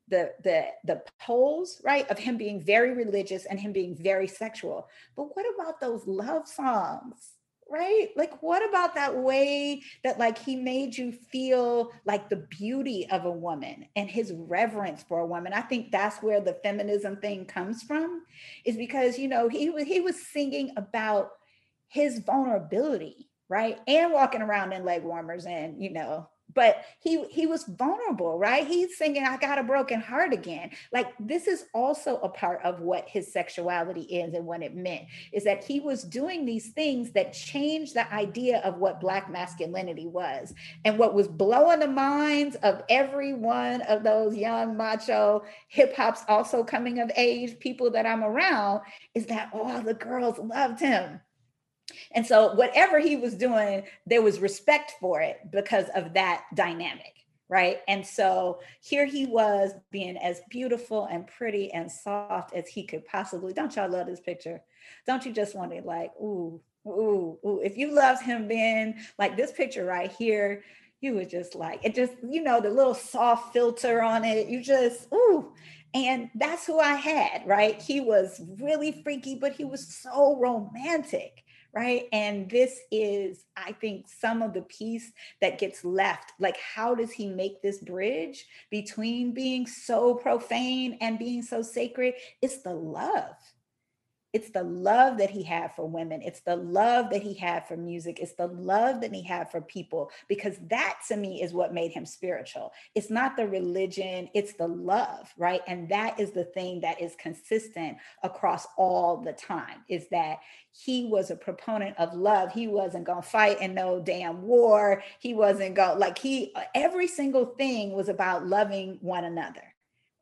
E: the the the poles, right, of him being very religious and him being very sexual. But what about those love songs? Right? Like, what about that way that, like, he made you feel like the beauty of a woman and his reverence for a woman? I think that's where the feminism thing comes from, is because, you know, he was he was singing about his vulnerability, right? And walking around in leg warmers and, you know, but he he was vulnerable right? He's singing i got a broken heart again. Like this is also a part of what his sexuality is and what it meant is that he was doing these things that changed the idea of what black masculinity was and what was blowing the minds of every one of those young macho hip hop's also coming of age people that i'm around is that all the girls loved him and so, whatever he was doing, there was respect for it because of that dynamic, right? And so, here he was being as beautiful and pretty and soft as he could possibly. Don't y'all love this picture? Don't you just want to, like, ooh, ooh, ooh, if you loved him being like this picture right here, you were just like, it just, you know, the little soft filter on it, you just, ooh. And that's who I had, right? He was really freaky, but he was so romantic right? And this is, I think, some of the piece that gets left. Like, how does he make this bridge between being so profane and being so sacred? It's the love it's the love that he had for women. It's the love that he had for music. It's the love that he had for people because that to me is what made him spiritual. It's not the religion. It's the love right? And that is the thing that is consistent across all the time is that he was a proponent of love. He wasn't going to fight in no damn war. He wasn't going like he uh, every single thing was about loving one another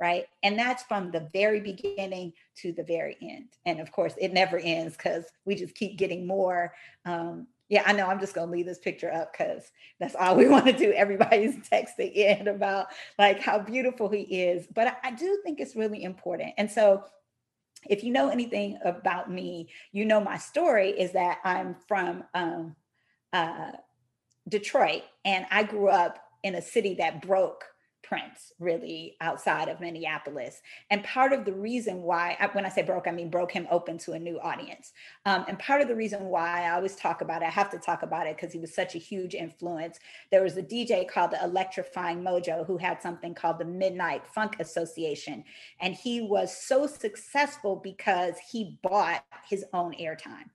E: right? And that's from the very beginning to the very end. And of course, it never ends because we just keep getting more. Um, yeah, I know I'm just gonna leave this picture up because that's all we want to do. Everybody's texting in about like how beautiful he is. But I, do think it's really important. And so if you know anything about me, you know my story is that I'm from um, uh, Detroit and I grew up in a city that broke Prince really outside of Minneapolis. And part of the reason why, when I say broke, I mean broke him open to a new audience. Um, and part of the reason why I always talk about it, I have to talk about it because he was such a huge influence. There was a DJ called the Electrifying Mojo who had something called the Midnight Funk Association. And he was so successful because he bought his own airtime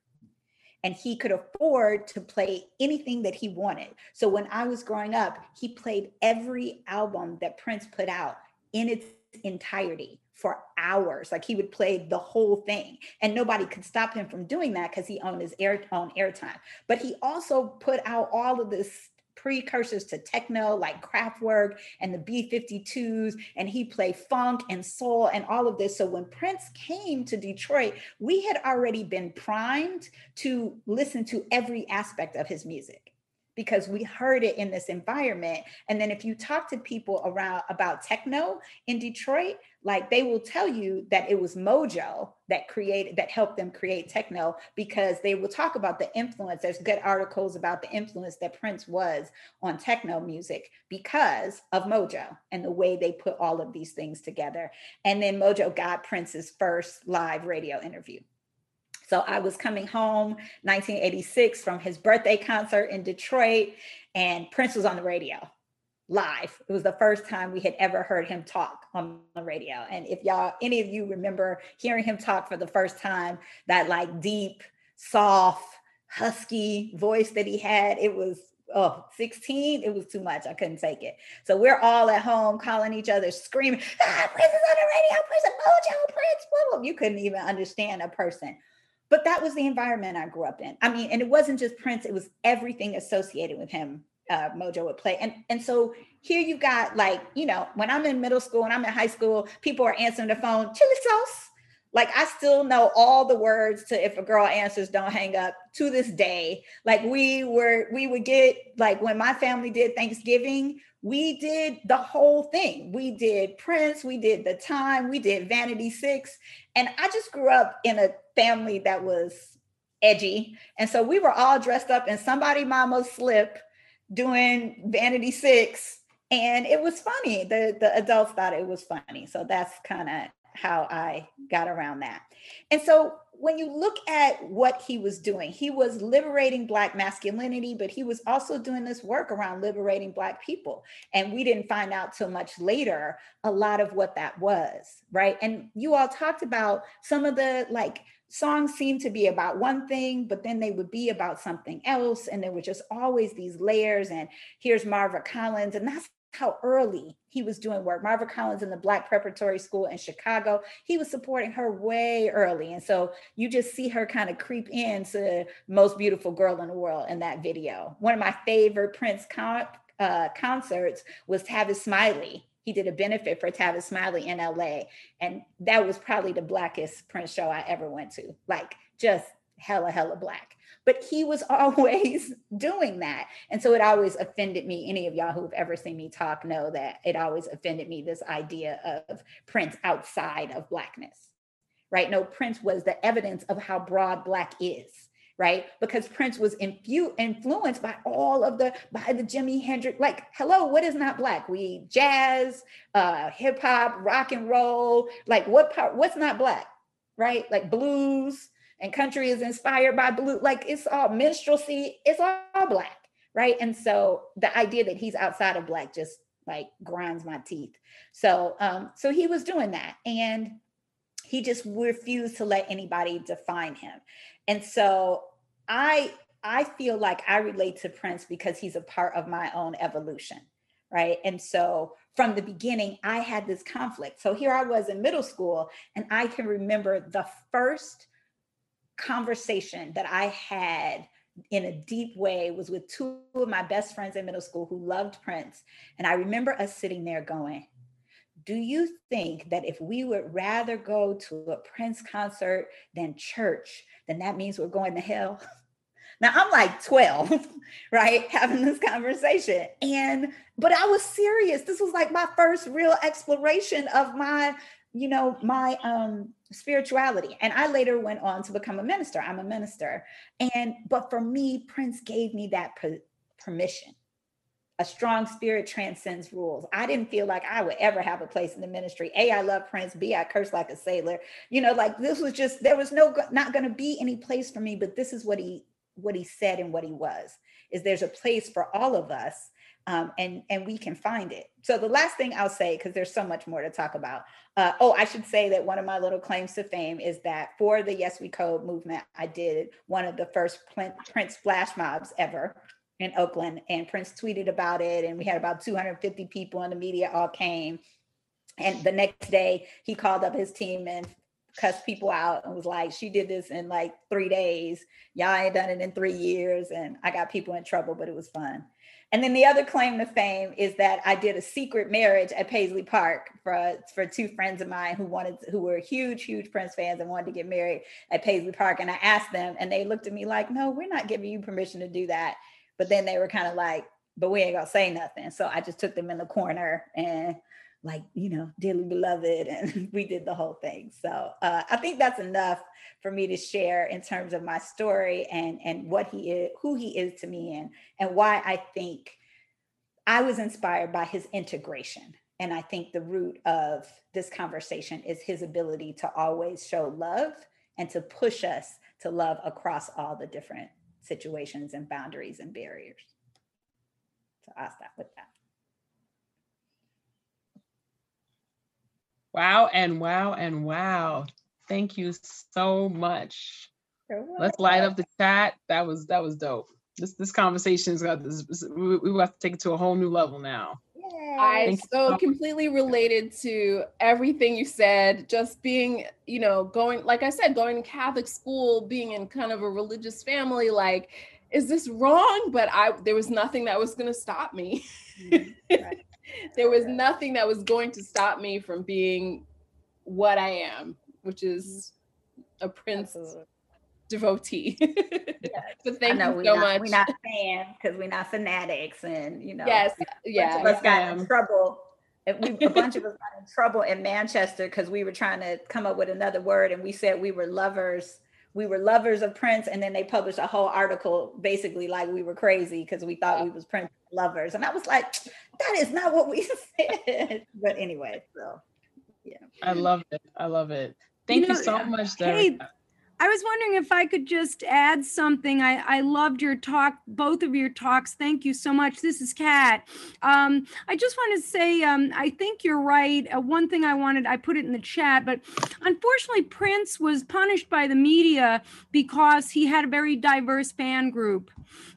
E: and he could afford to play anything that he wanted. So when I was growing up, he played every album that Prince put out in its entirety for hours. Like he would play the whole thing, and nobody could stop him from doing that because he owned his air own airtime. But he also put out all of this precursors to techno like Kraftwerk and the B52s, and he played funk and soul and all of this. So when Prince came to Detroit, we had already been primed to listen to every aspect of his music because we heard it in this environment. And then if you talk to people around about techno in Detroit, like they will tell you that it was Mojo that created that helped them create techno because they will talk about the influence. There's good articles about the influence that Prince was on techno music because of Mojo and the way they put all of these things together. And then Mojo got Prince's first live radio interview. So I was coming home 1986 from his birthday concert in Detroit, and Prince was on the radio live. It was the first time we had ever heard him talk on the radio. And if y'all, any of you remember hearing him talk for the first time, that like deep, soft, husky voice that he had, it was oh 16 it was too much i couldn't take it so we're all at home calling each other screaming ah, prince is on the radio prince mojo prince blah, blah. you couldn't even understand a person but that was the environment I grew up in. I mean, and it wasn't just Prince, it was everything associated with him. Uh, Mojo would play. And and so here you got like, you know, when I'm in middle school and I'm in high school, people are answering the phone, chili sauce. Like I still know all the words to if a girl answers, don't hang up to this day. Like we were, we would get like when my family did Thanksgiving, we did the whole thing. We did Prince, we did The Time, we did Vanity Six. And I just grew up in a family that was edgy. And so we were all dressed up in somebody mama's slip doing Vanity Six. And it was funny. The, the adults thought it was funny. So that's kind of how I got around that. And so when you look at what he was doing, he was liberating Black masculinity, but he was also doing this work around liberating Black people. And we didn't find out till much later a lot of what that was, right? And you all talked about some of the like songs seemed to be about one thing, but then they would be about something else. And there were just always these layers. And here's Marva Collins. And that's how early he was doing work. Marva Collins in the Black Preparatory School in Chicago, he was supporting her way early. And so you just see her kind of creep into Most Beautiful Girl in the World in that video. One of my favorite Prince con- uh, concerts was Tavis Smiley. He did a benefit for Tavis Smiley in LA. And that was probably the blackest Prince show I ever went to. Like just hella, hella black but he was always doing that. And so it always offended me. Any of y'all who've ever seen me talk know that it always offended me this idea of Prince outside of Blackness, right? No, Prince was the evidence of how broad Black is. Right? Because Prince was infu- influenced by all of the by the Jimi Hendrix. Like, hello, what is not black? We jazz, uh, hip hop, rock and roll. Like, what part? What's not black? Right? Like blues and country is inspired by blue. Like, it's all minstrelsy. It's all black, right? And so the idea that he's outside of black just like grinds my teeth. So, um, so he was doing that, and he just refused to let anybody define him. And so I I feel like I relate to Prince because he's a part of my own evolution, right? And so from the beginning, I had this conflict. So here I was in middle school, and I can remember the first conversation that I had in a deep way was with two of my best friends in middle school who loved Prince. And I remember us sitting there going, do you think that if we would rather go to a Prince concert than church, then that means we're going to hell? Now I'm like 12, right? Having this conversation. And, but I was serious. This was like my first real exploration of my, you know, my um spirituality. And I later went on to become a minister. I'm a minister. And, but for me, Prince gave me that per- permission a strong spirit transcends rules. I didn't feel like I would ever have a place in the ministry. A, I love Prince. B, I curse like a sailor. You know, like this was just there was no not going to be any place for me. But this is what he what he said and what he was. Is there's a place for all of us, um, and and we can find it. So the last thing I'll say, because there's so much more to talk about. Uh, oh, I should say that one of my little claims to fame is that for the Yes We Code movement, I did one of the first Prince flash mobs ever in Oakland, and Prince tweeted about it, and we had about 250 people in the media all came. And the next day, he called up his team and cussed people out and was like, "She did this in like three days. Y'all ain't done it in three years." And I got people in trouble, but it was fun. And then the other claim to fame is that I did a secret marriage at Paisley Park for for two friends of mine who wanted who were huge huge Prince fans and wanted to get married at Paisley Park. And I asked them, and they looked at me like, "No, we're not giving you permission to do that." But then they were kind of like, but we ain't gonna say nothing. So I just took them in the corner and like, you know, dearly beloved, and we did the whole thing. So uh, I think that's enough for me to share in terms of my story and and what he is, who he is to me, and and why I think I was inspired by his integration. And I think the root of this conversation is his ability to always show love and to push us to love across all the different situations and boundaries and barriers. So I'll stop with that.
A: Wow and wow and wow. Thank you so much. Let's light up the chat. That was that was dope. This this conversation's got this. We, we have to take it to a whole new level now.
B: I so completely related to everything you said. Just being, you know, going, like I said, going to Catholic school, being in kind of a religious family, like, is this wrong? But I, there was nothing that was going to stop me. Mm-hmm. Right. there was nothing that was going to stop me from being what I am, which is a prince Absolutely devotee. but thank you so
E: not,
B: much.
E: We're not fans because we're not fanatics, and you know.
B: Yes, yeah.
E: Of us got in trouble. We, a bunch of us got in trouble in Manchester because we were trying to come up with another word, and we said we were lovers. We were lovers of Prince, and then they published a whole article basically like we were crazy because we thought we was Prince lovers, and I was like, that is not what we said. but anyway, so yeah.
A: I love it. I love it. Thank you, know, you so much, Hey,
G: I was wondering if I could just add something. I, I loved your talk, both of your talks. Thank you so much. This is Kat. Um, I just want to say, um, I think you're right. Uh, one thing I wanted, I put it in the chat, but unfortunately, Prince was punished by the media because he had a very diverse fan group.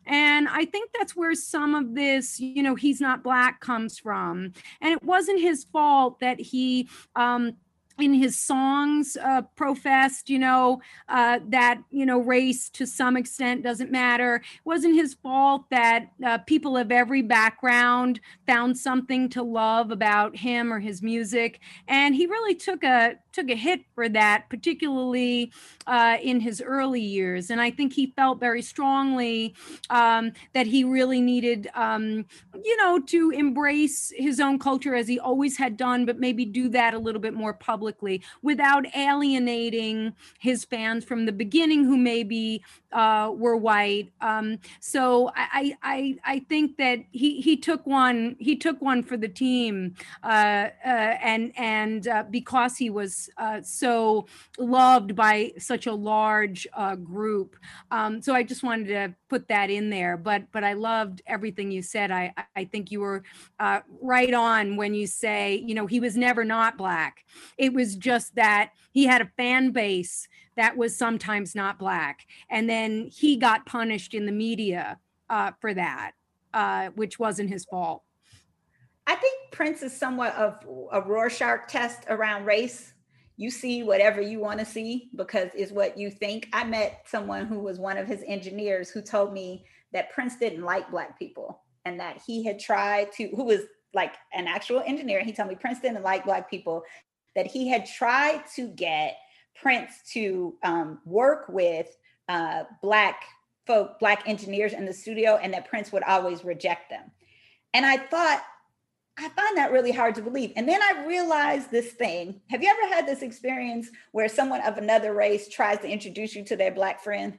G: And I think that's where some of this, you know, he's not black comes from. And it wasn't his fault that he, um, in his songs uh, professed, you know, uh, that, you know, race to some extent doesn't matter. It wasn't his fault that uh, people of every background found something to love about him or his music. And he really took a took a hit for that, particularly uh, in his early years. And I think he felt very strongly um, that he really needed, um, you know, to embrace his own culture as he always had done, but maybe do that a little bit more publicly without alienating his fans from the beginning who maybe uh, were white. Um, so I, I, I think that he, he took one, he took one for the team uh, uh, and, and uh, because he was uh, so loved by such a large uh, group. Um, so I just wanted to put that in there, but, but I loved everything you said. I, I think you were right on when you say, you know, he was never not black. It was just that he had a fan base that was sometimes not black. And then he got punished in the media uh, for that, uh, which wasn't his fault.
E: I think Prince is somewhat of a Rorschach test around race. You see whatever you want to see because it's what you think. I met someone who was one of his engineers who told me that Prince didn't like Black people and that he had tried to, who was like an actual engineer. He told me Prince didn't like Black people, that he had tried to get Prince to um, work with uh, Black folk, Black engineers in the studio, and that Prince would always reject them. And I thought, I find that really hard to believe. And then I realized this thing. Have you ever had this experience where someone of another race tries to introduce you to their Black friend?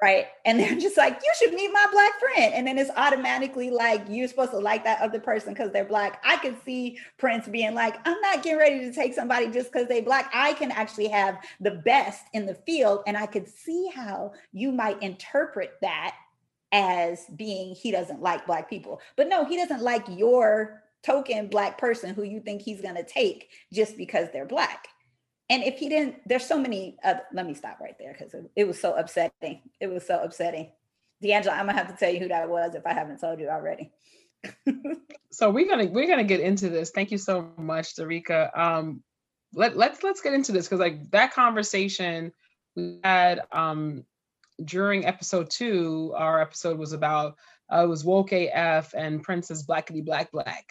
E: Right? And they're just like, you should meet my black friend. And then it's automatically like you're supposed to like that other person because they're black. I could see Prince being like, I'm not getting ready to take somebody just because they black. I can actually have the best in the field. And I could see how you might interpret that as being he doesn't like black people. But no, he doesn't like your token black person who you think he's gonna take just because they're black and if he didn't there's so many uh, let me stop right there because it, it, was so upsetting. It was so upsetting. D'angelo i'm gonna have to tell you who that was if i haven't told you already.
A: So we're gonna we're gonna get into this. Thank you so much Dereca. um let, let's let's get into this because like that conversation we had um during episode two our episode was about uh, it was woke af and princess blackity black black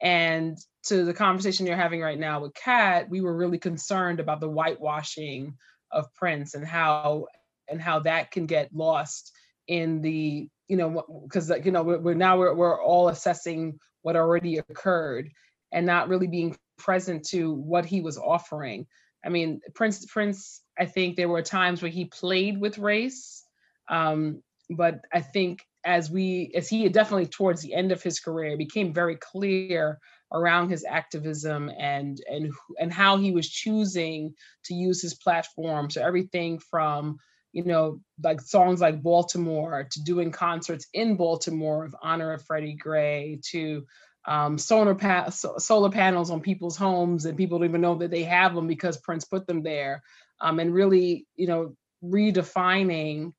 A: and to the conversation you're having right now with Kat, we were really concerned about the whitewashing of Prince and how and how that can get lost in the you know because you know we're, we're now we're, we're all assessing what already occurred and not really being present to what he was offering. I mean prince prince i think there were times where he played with race um, but i think as we as he definitely towards the end of his career became very clear around his activism and and and how he was choosing to use his platform. So everything from you know like songs like baltimore to doing concerts in baltimore of honor of freddie gray to um, solar, pa- solar panels on people's homes and people don't even know that they have them because prince put them there um, and really you know redefining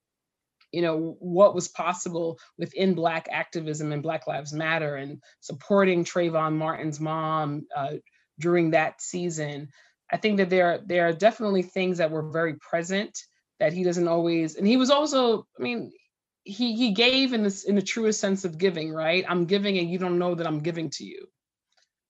A: you know what was possible within black activism and black lives matter and supporting trayvon martin's mom uh, during that season. I think that there there are definitely things that were very present that he doesn't always and he was also i mean he he gave in this in the truest sense of giving right? I'm giving and you don't know that i'm giving to you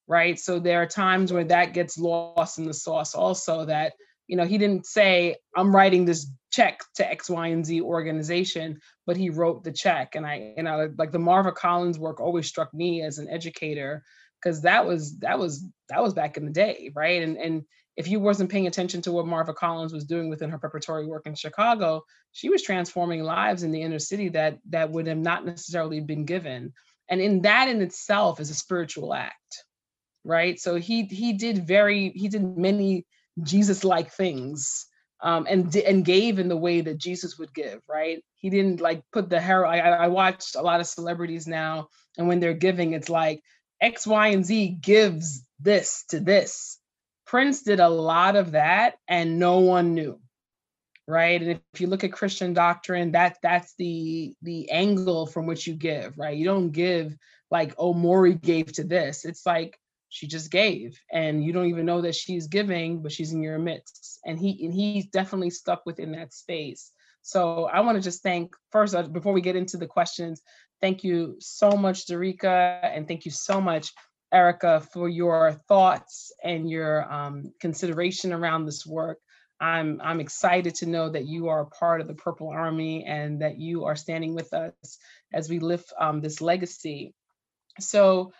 A: right? So there are times where that gets lost in the sauce also that you know he didn't say i'm writing this check to x y and z organization but he wrote the check. And i you know like the marva collins work always struck me as an educator because that was that was that was back in the day right? And and if you wasn't paying attention to what marva collins was doing within her preparatory work in chicago she was transforming lives in the inner city that that would have not necessarily been given. And in that in itself is a spiritual act right? So he he did very he did many Jesus like things um, and and gave in the way that Jesus would give, right? He didn't like put the hair. I, I watched a lot of celebrities now, and when they're giving, it's like X, Y, and Z gives this to this. Prince did a lot of that, and no one knew, right? And if you look at Christian doctrine, that that's the the angle from which you give, right? You don't give like, oh, Maury gave to this. It's like she just gave and you don't even know that she's giving but she's in your midst and he and he's definitely stuck within that space so i want to just thank first before we get into the questions thank you so much Dereca, and thank you so much Erica, for your thoughts and your um, consideration around this work. I'm I'm excited to know that you are a part of the Purple Army and that you are standing with us as we lift um, this legacy. So,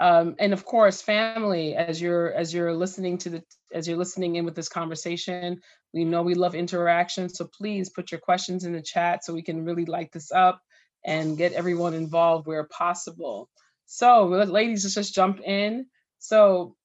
A: um, and of course, family, as you're as you're listening to the as you're listening in with this conversation, we know we love interaction. So please put your questions in the chat so we can really light this up and get everyone involved where possible. So, ladies, let's just jump in. So,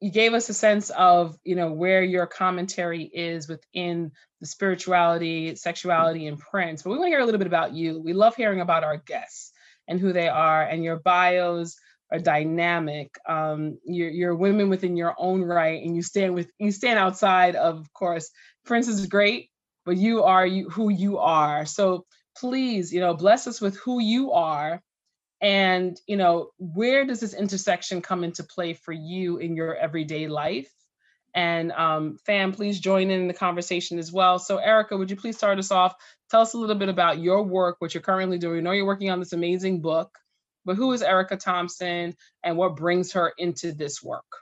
A: you gave us a sense of you know where your commentary is within the spirituality sexuality and Prince but we want to hear a little bit about you we love hearing about our guests and who they are and your bios are dynamic um, you're, you're women within your own right and you stand with you stand outside of, of course prince is great but you are you who you are. So please you know bless us with who you are and you know where does this intersection come into play for you in your everyday life? And um, fam please join in the conversation as well. So erica would you please start us off? Tell us a little bit about your work what you're currently doing. We know you're working on this amazing book but who is erica thompson and what brings her into this work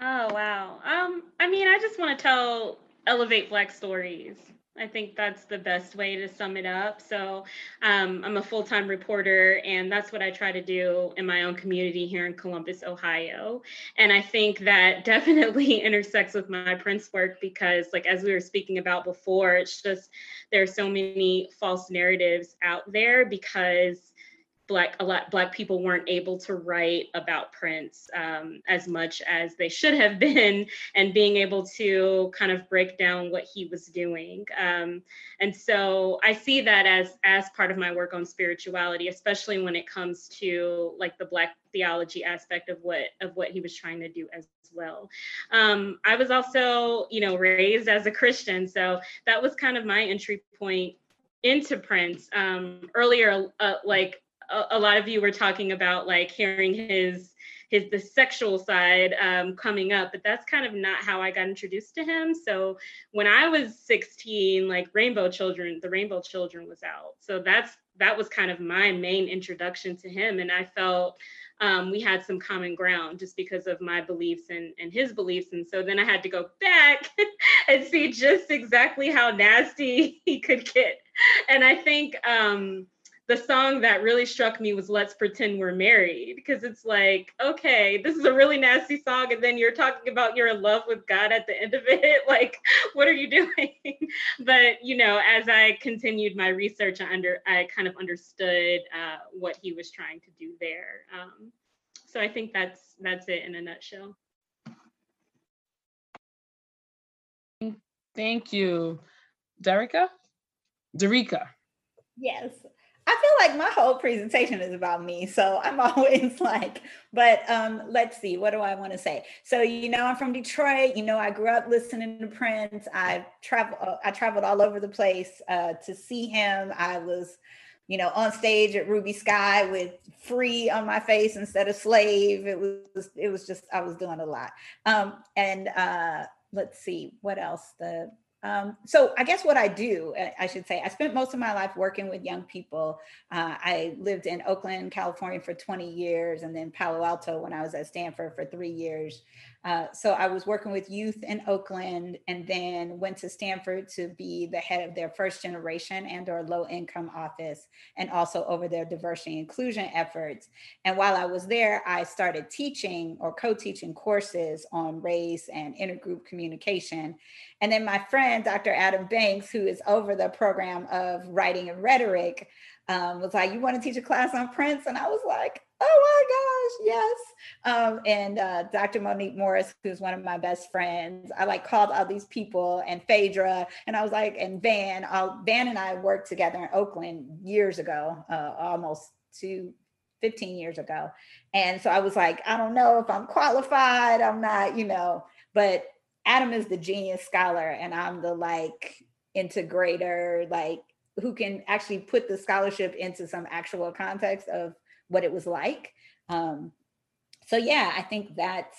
F: oh wow um i mean i just want to tell elevate black stories I think that's the best way to sum it up. So, um, I'm a full time reporter, and that's what I try to do in my own community here in Columbus, Ohio. And I think that definitely intersects with my Prince work because, like, as we were speaking about before, it's just there are so many false narratives out there because black a lot black people weren't able to write about prince um, as much as they should have been and being able to kind of break down what he was doing um, and so i see that as as part of my work on spirituality especially when it comes to like the black theology aspect of what of what he was trying to do as well um, i was also you know raised as a christian so that was kind of my entry point into Prince. Um, earlier, uh, like a, a, lot of you were talking about like hearing his his the sexual side um, coming up but that's kind of not how i got introduced to him so when i was 16 like rainbow children the rainbow children was out so that's that was kind of my main introduction to him and i felt um, we had some common ground just because of my beliefs and, and his beliefs. And so then I had to go back and see just exactly how nasty he could get. And I think um, the song that really struck me was Let's Pretend We're Married because it's like, okay, this is a really nasty song. And then you're talking about you're in love with God at the end of it. Like, what are you doing? but, you know, as I continued my research, I, under, I kind of understood uh, what he was trying to do there. Um, so I think that's that's it in a nutshell.
A: Thank you. Dereca? Dereca.
E: Yes. I feel like my whole presentation is about me. So I'm always like, but um, let's see, what do I want to say? So, you know, I'm from Detroit. You know, I grew up listening to Prince. I travel, I traveled all over the place uh, to see him. I was, you know, on stage at Ruby Skye with free on my face instead of slave. It was, it was just, I was doing a lot. Um, and uh, let's see, what else? The um, so I guess what I do, uh, I should say, I spent most of my life working with young people. Uh, I lived in Oakland, California for 20 years, and then Palo Alto when I was at Stanford for three years. Uh, so I was working with youth in Oakland and then went to Stanford to be the head of their first generation and or low income office and also over their diversity inclusion efforts. And while I was there, I started teaching or co-teaching courses on race and intergroup communication. And then my friend, Dr. Adam Banks, who is over the program of writing and rhetoric, um, was like, you want to teach a class on Prince? And I was like, oh my gosh, yes. Um, and uh, Dr. Monique Morris, who's one of my best friends, I like called all these people and Phaedra, and I was like, and Van, I'll, Van and I worked together in Oakland years ago, uh, almost two, 15 years ago. And so I was like, I don't know if I'm qualified, I'm not, you know, but Adam is the genius scholar and I'm the like integrator, like who can actually put the scholarship into some actual context of what it was like. Um, so yeah, I think that's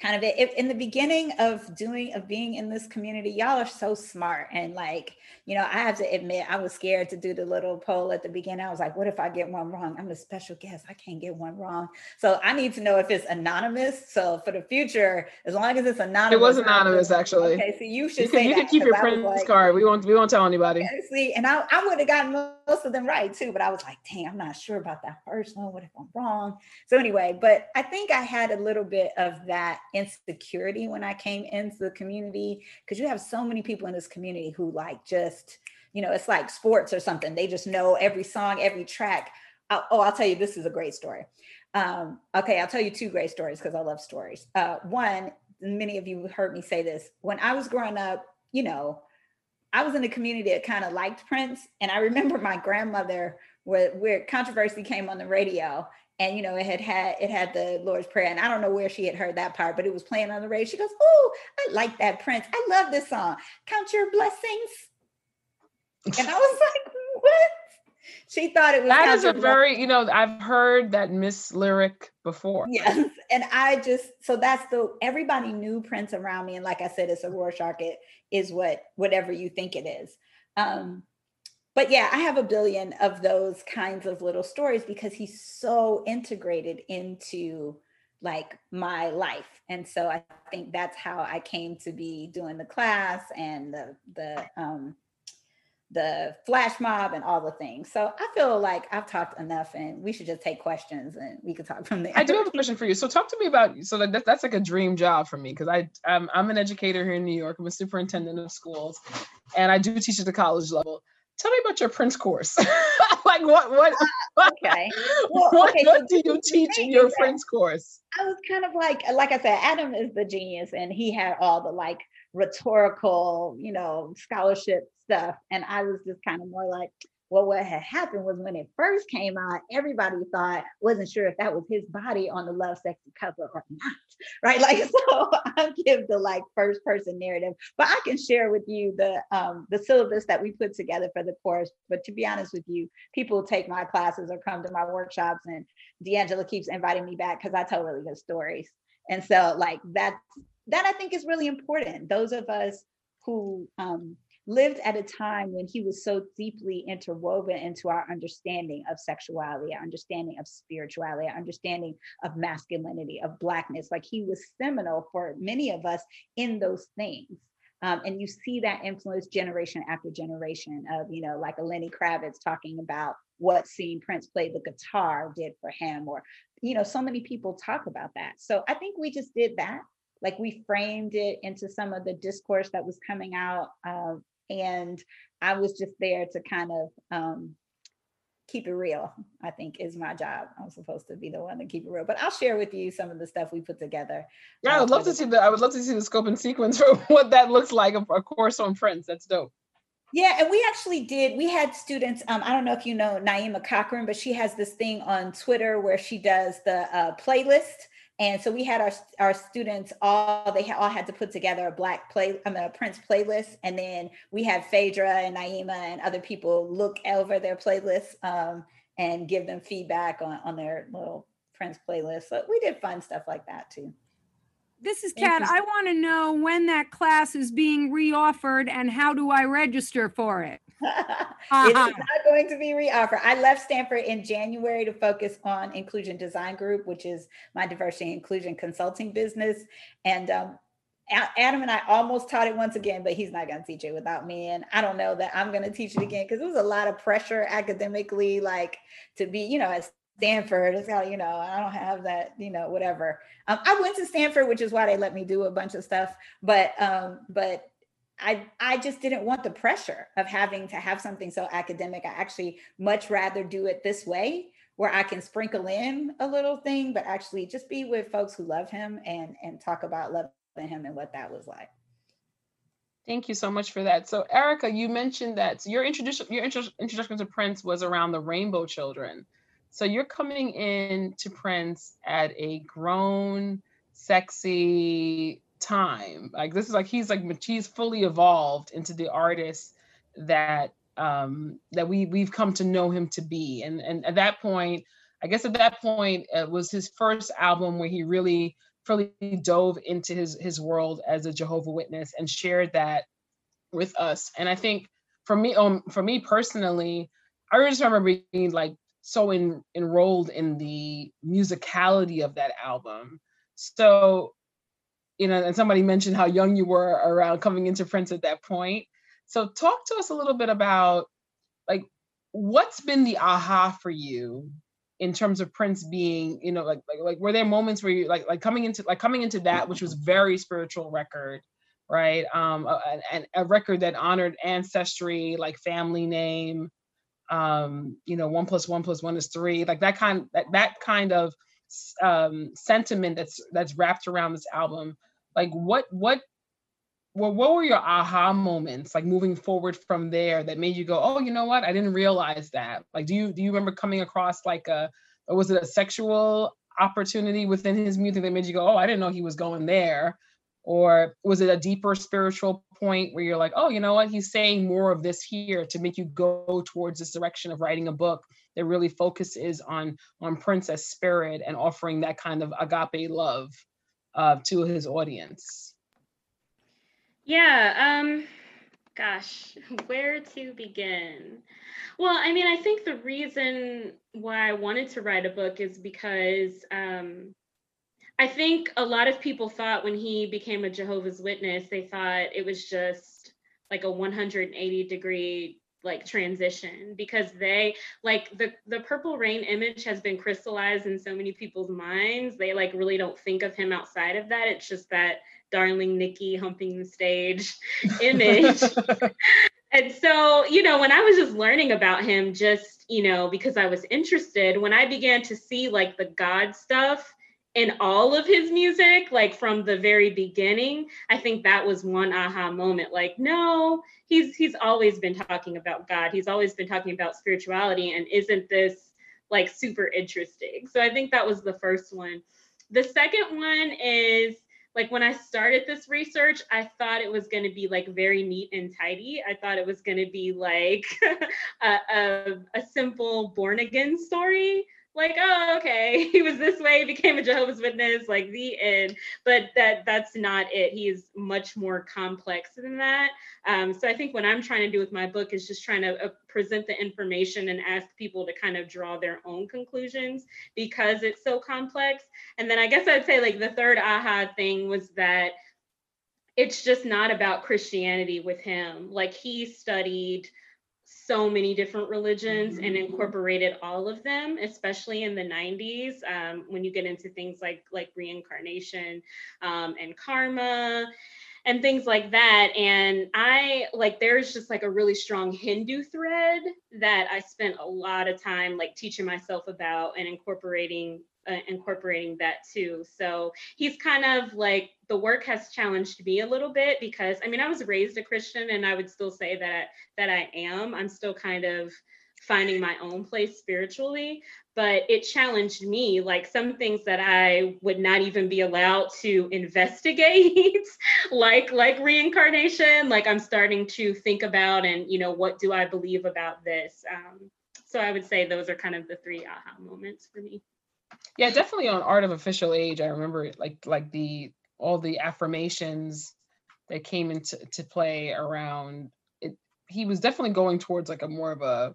E: kind of it. In the beginning of doing of being in this community, y'all are so smart and like you know, I have to admit, I was scared to do the little poll at the beginning. I was like, what if I get one wrong? I'm a special guest. I can't get one wrong. So I need to know if it's anonymous. So for the future, as long as it's anonymous.
A: It was anonymous, actually.
E: Okay, so you should
A: you can,
E: you
A: can keep your Prince like, card. We won't we won't tell anybody.
E: See, and I, I would have gotten most of them right too, but I was like, dang, I'm not sure about that first one. What if I'm wrong? So anyway, but I think I had a little bit of that insecurity when I came into the community because you have so many people in this community who like just you know, it's like sports or something. They just know every song, every track. Uh, oh, I'll tell you, this is a great story. Um, okay, I'll tell you two great stories because I love stories. Uh, one, many of you heard me say this. When I was growing up, you know, I was in a community that kind of liked Prince. And I remember my grandmother, where, where controversy came on the radio, and you know it had had it had the lord's prayer and i don't know where she had heard that part but it was playing on the radio she goes oh i like that prince i love this song count your blessings and I was like, what? She thought it was
A: that is a very, you know, I've heard that Miss Lyric before.
E: Yes. And I just so that's the everybody knew Prince around me. And like I said, it's a Rorschach, it is what whatever you think it is. Um, but yeah, I have a billion of those kinds of little stories because he's so integrated into like my life. And so I think that's how I came to be doing the class and the the um the flash mob and all the things. So I feel like I've talked enough and we should just take questions and we could talk from there.
A: I do have a question for you. So talk to me about, so like that, that's like a dream job for me because I, I'm an educator here in New York. I'm a superintendent of schools and I do teach at the college level. Tell me about your Prince course. like what, what, uh,
E: okay.
A: Well, what, okay, what so do you teach in your Prince course?
E: I was kind of like, like I said, Adam is the genius and he had all the like rhetorical, you know, scholarship stuff. And I was just kind of more like, well, what had happened was when it first came out, everybody thought, wasn't sure if that was his body on the Lovesexy cover or not, right? Like, so I'll give the like first person narrative, but I can share with you the um, the syllabus that we put together for the course. But to be honest with you, people take my classes or come to my workshops, and D'Angela keeps inviting me back because I tell really good stories. And so, like that's that I think is really important. Those of us who um, lived at a time when he was so deeply interwoven into our understanding of sexuality, our understanding of spirituality, our understanding of masculinity, of blackness. Like he was seminal for many of us in those things. Um, and you see that influence generation after generation of, you know, like a Lenny Kravitz talking about what seeing Prince play the guitar did for him, or, you know, so many people talk about that. So I think we just did that like we framed it into some of the discourse that was coming out um, and i was just there to kind of um, keep it real i think is my job i'm supposed to be the one to keep it real but i'll share with you some of the stuff we put together
A: yeah i would love to see the i would love to see the scope and sequence for what that looks like a course on Prince, that's dope
E: yeah, and we actually did. We had students. Um, I don't know if you know Naima Cochrane, but she has this thing on Twitter where she does the uh, playlist and so we had our our students all they all had to put together a black play I mean, a Prince playlist, and then we had Phaedra and Naima and other people look over their playlists um, and give them feedback on on their little Prince playlist. So we did fun stuff like that too.
G: This is Kat. I want to know when that class is being reoffered and how do I register for it?
E: Uh-huh. It is not going to be reoffered. I left Stanford in January to focus on Inclusion Design Group, which is my diversity inclusion consulting business. And um, Adam and I almost taught it once again, but he's not going to teach it without me. And I don't know that I'm going to teach it again because it was a lot of pressure academically, like to be, you know, at Stanford. It's how, you know, I don't have that, you know, whatever. Um, I went to Stanford, which is why they let me do a bunch of stuff. But, um, but I, I just didn't want the pressure of having to have something so academic. I actually much rather do it this way where I can sprinkle in a little thing, but actually just be with folks who love him and and talk about loving him and what that was like.
A: Thank you so much for that. So Erica, you mentioned that your introduction your introduction to Prince was around the Rainbow Children. So you're coming in to Prince at a grown, sexy, time. Like this is like he's like he's fully evolved into the artist that um that we we've come to know him to be. And and at that point, I guess at that point it was his first album where he really fully dove into his his world as a Jehovah Witness and shared that with us. And I think for me, um, for me personally, I just remember being like so in, enrolled in the musicality of that album. So, you know, and somebody mentioned how young you were around coming into Prince at that point. So, talk to us a little bit about like what's been the aha for you in terms of Prince being, you know, like like like were there moments where you like like coming into like coming into that, which was very spiritual record, right? Um, and a, a record that honored ancestry, like family name, um, you know, one plus one plus one is three, like that kind that that kind of um sentiment that's that's wrapped around this album. Like what what well, what were your aha moments like moving forward from there that made you go, oh, you know what? I didn't realize that. Like, do you do you remember coming across like a or was it a sexual opportunity within his music that made you go, oh, I didn't know he was going there? Or was it a deeper spiritual point where you're like, oh, you know what? He's saying more of this here to make you go towards this direction of writing a book that really focuses on on Princess spirit and offering that kind of agape love uh, to his audience.
F: Yeah, um, gosh, where to begin? Well, I mean, I think the reason why I wanted to write a book is because um, I think a lot of people thought when he became a Jehovah's Witness, they thought it was just like a 180 degree like transition because they like the the purple rain image has been crystallized in so many people's minds they like really don't think of him outside of that it's just that darling Nikki humping the stage image. and so, you know, when I was just learning about him, just, you know, because I was interested, when I began to see like the God stuff in all of his music, like from the very beginning, I think that was one aha moment. Like, no, he's he's always been talking about God. He's always been talking about spirituality. And isn't this like super interesting? So I think that was the first one. The second one is like when I started this research, I thought it was going to be like very neat and tidy. I thought it was going to be like a, a, a, simple born again story. Like, oh, okay, he was this way, became a Jehovah's Witness, like the end. But that that's not it. He's much more complex than that. Um, so I think what I'm trying to do with my book is just trying to uh, present the information and ask people to kind of draw their own conclusions because it's so complex. And then I guess I'd say like the third aha thing was that it's just not about Christianity with him. Like he studied so many different religions and mm-hmm. incorporated all of them especially in the 90s um, when you get into things like like reincarnation um, and karma and things like that. And I like there's just like a really strong Hindu thread that I spent a lot of time like teaching myself about and incorporating uh, incorporating that too. So he's kind of like the work has challenged me a little bit because I mean I was raised a Christian and I would still say that that I am. I'm still kind of finding my own place spiritually but it challenged me like some things that i would not even be allowed to investigate like like reincarnation like i'm starting to think about and you know what do i believe about this um, so i would say those are kind of the three aha moments for me
A: yeah definitely on art of official age i remember like like the all the affirmations that came into to play around it he was definitely going towards like a more of a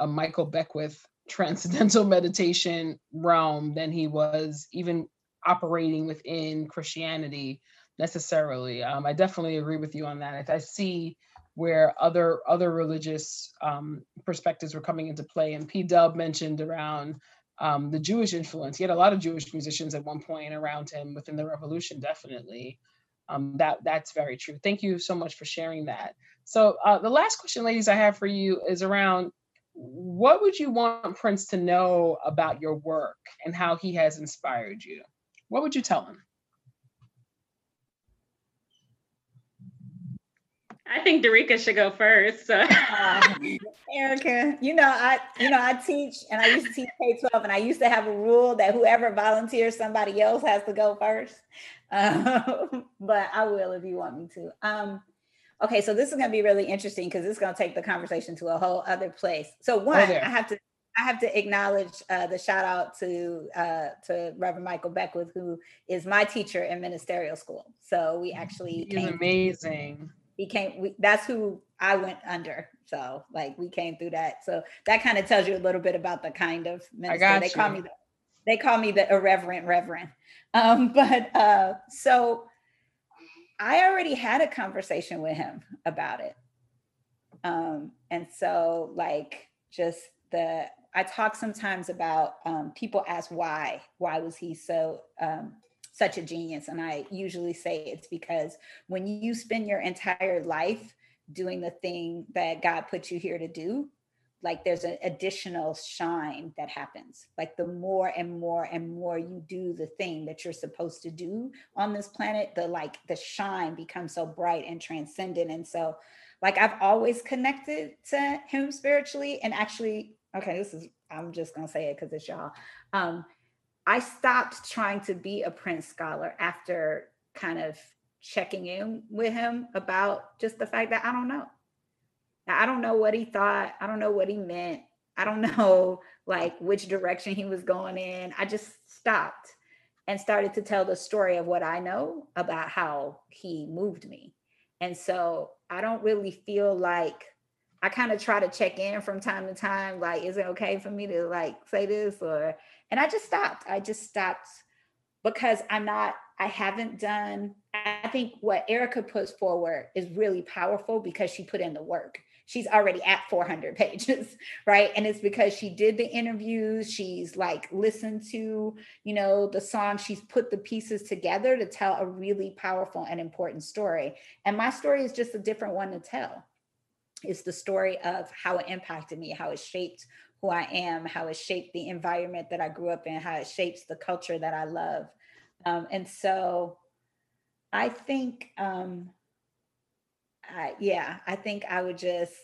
A: a michael beckwith transcendental meditation realm than he was even operating within Christianity necessarily. Um, I definitely agree with you on that. I see where other other religious um, perspectives were coming into play, and P. Dub mentioned around um, the Jewish influence. He had a lot of Jewish musicians at one point around him within the revolution. Definitely, um, that that's very true. Thank you so much for sharing that. So uh, the last question, ladies, I have for you is around what would you want Prince to know about your work and how he has inspired you? What would you tell him?
F: I think Dereca should go first. So. uh,
E: Erica, you know, I you know, I teach and I used to teach K-12 and I used to have a rule that whoever volunteers, somebody else has to go first. Um, but I will if you want me to. Um, Okay, so this is going to be really interesting because it's going to take the conversation to a whole other place. So one, I have to I have to acknowledge uh, the shout out to uh, to Reverend Michael Beckwith, who is my teacher in ministerial school. So we actually
A: He's amazing.
E: He came. We, that's who I went under. So like we came through that. So that kind of tells you a little bit about the kind of minister they you. call me. The, they call me the irreverent reverend. Um, but uh, so I already had a conversation with him about it. Um, and so like just the I talk sometimes about um, people ask why why was he so um, such a genius, and I usually say it's because when you spend your entire life doing the thing that God put you here to do, like there's an additional shine that happens. Like the more and more and more you do the thing that you're supposed to do on this planet, the like the shine becomes so bright and transcendent. And so like I've always connected to him spiritually and actually okay, this is, I'm just to say it because it's y'all. Um, I stopped trying to be a Prince scholar after kind of checking in with him about just the fact that I don't know. I don't know what he thought. I don't know what he meant. I don't know like which direction he was going in. I just stopped and started to tell the story of what I know about how he moved me. And so I don't really feel like I kind of try to check in from time to time, like, is it okay for me to like say this? Or, and I just stopped. I just stopped because I'm not, I haven't done, I think what Erica puts forward is really powerful because she put in the work. She's already at 400 pages, right? And it's because she did the interviews. She's like listened to, you know, the song. She's put the pieces together to tell a really powerful and important story. And my story is just a different one to tell It's the story of how it impacted me, how it shaped who I am, how it shaped the environment that I grew up in, how it shapes the culture that I love. Um, and so I think, um, I, yeah, I think I would just,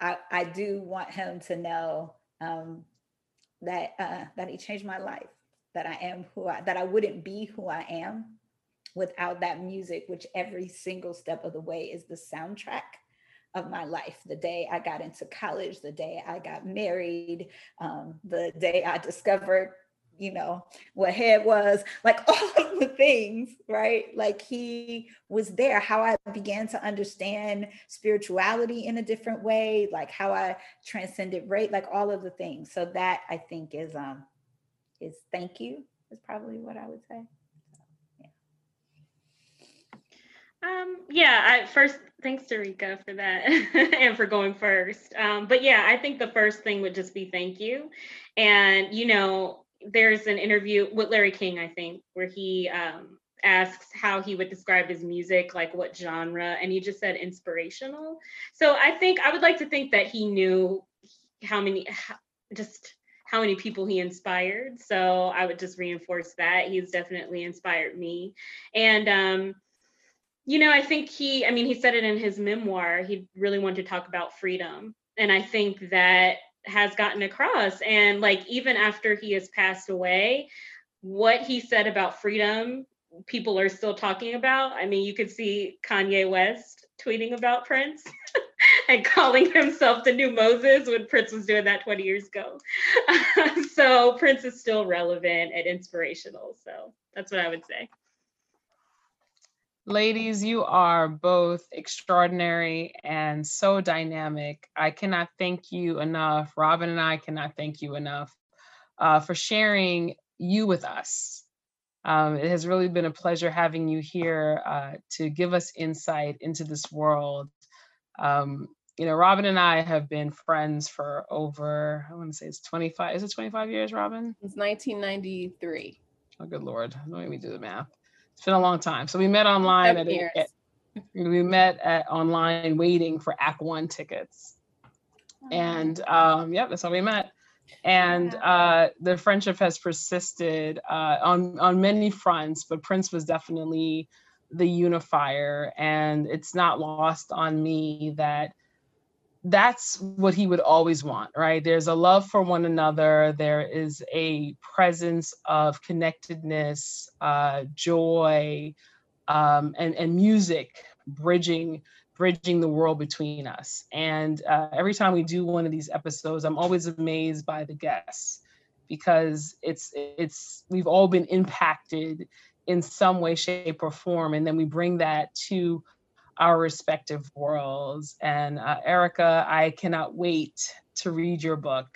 E: I, I do want him to know um, that uh, that he changed my life, that I am who I, that I wouldn't be who I am without that music, which every single step of the way is the soundtrack of my life the day I got into college, the day I got married, um, the day I discovered, you know, what head was, like all of the things, right? Like he was there, how I began to understand spirituality in a different way, like how I transcended rate, like all of the things. So that I think is um is thank you is probably what I would say.
F: Um, yeah, I first thanks to Rika for that and for going first. Um, but yeah, I think the first thing would just be thank you. And you know, there's an interview with Larry King, I think, where he um, asks how he would describe his music, like what genre, and he just said inspirational. So I think I would like to think that he knew how many, just how many people he inspired. So I would just reinforce that he's definitely inspired me. And um, you know, I think he, I mean, he said it in his memoir. He really wanted to talk about freedom. And I think that has gotten across. And like, even after he has passed away, what he said about freedom, people are still talking about. I mean, you could see Kanye West tweeting about Prince and calling himself the new Moses when Prince was doing that 20 years ago. so Prince is still relevant and inspirational. So that's what I would say.
A: Ladies, you are both extraordinary and so dynamic. I cannot thank you enough. Robin and I cannot thank you enough uh, for sharing you with us. Um, it has really been a pleasure having you here uh, to give us insight into this world. Um, you know, Robin and I have been friends for over, I want to say it's 25, is it 25 years, Robin?
B: It's 1993.
A: Oh, good Lord. Let me do the math. It's been a long time. So we met online at, at, we met at online waiting for Act One tickets. Oh. And um, yeah, that's how we met. And uh, the friendship has persisted uh, on on many fronts, but Prince was definitely the unifier. And it's not lost on me that that's what he would always want, right? There's a love for one another. There is a presence of connectedness, uh, joy, um, and, and music bridging bridging the world between us. And uh, every time we do one of these episodes, I'm always amazed by the guests because it's it's we've all been impacted in some way, shape, or form, and then we bring that to our respective worlds. And uh, Erica, I cannot wait to read your book.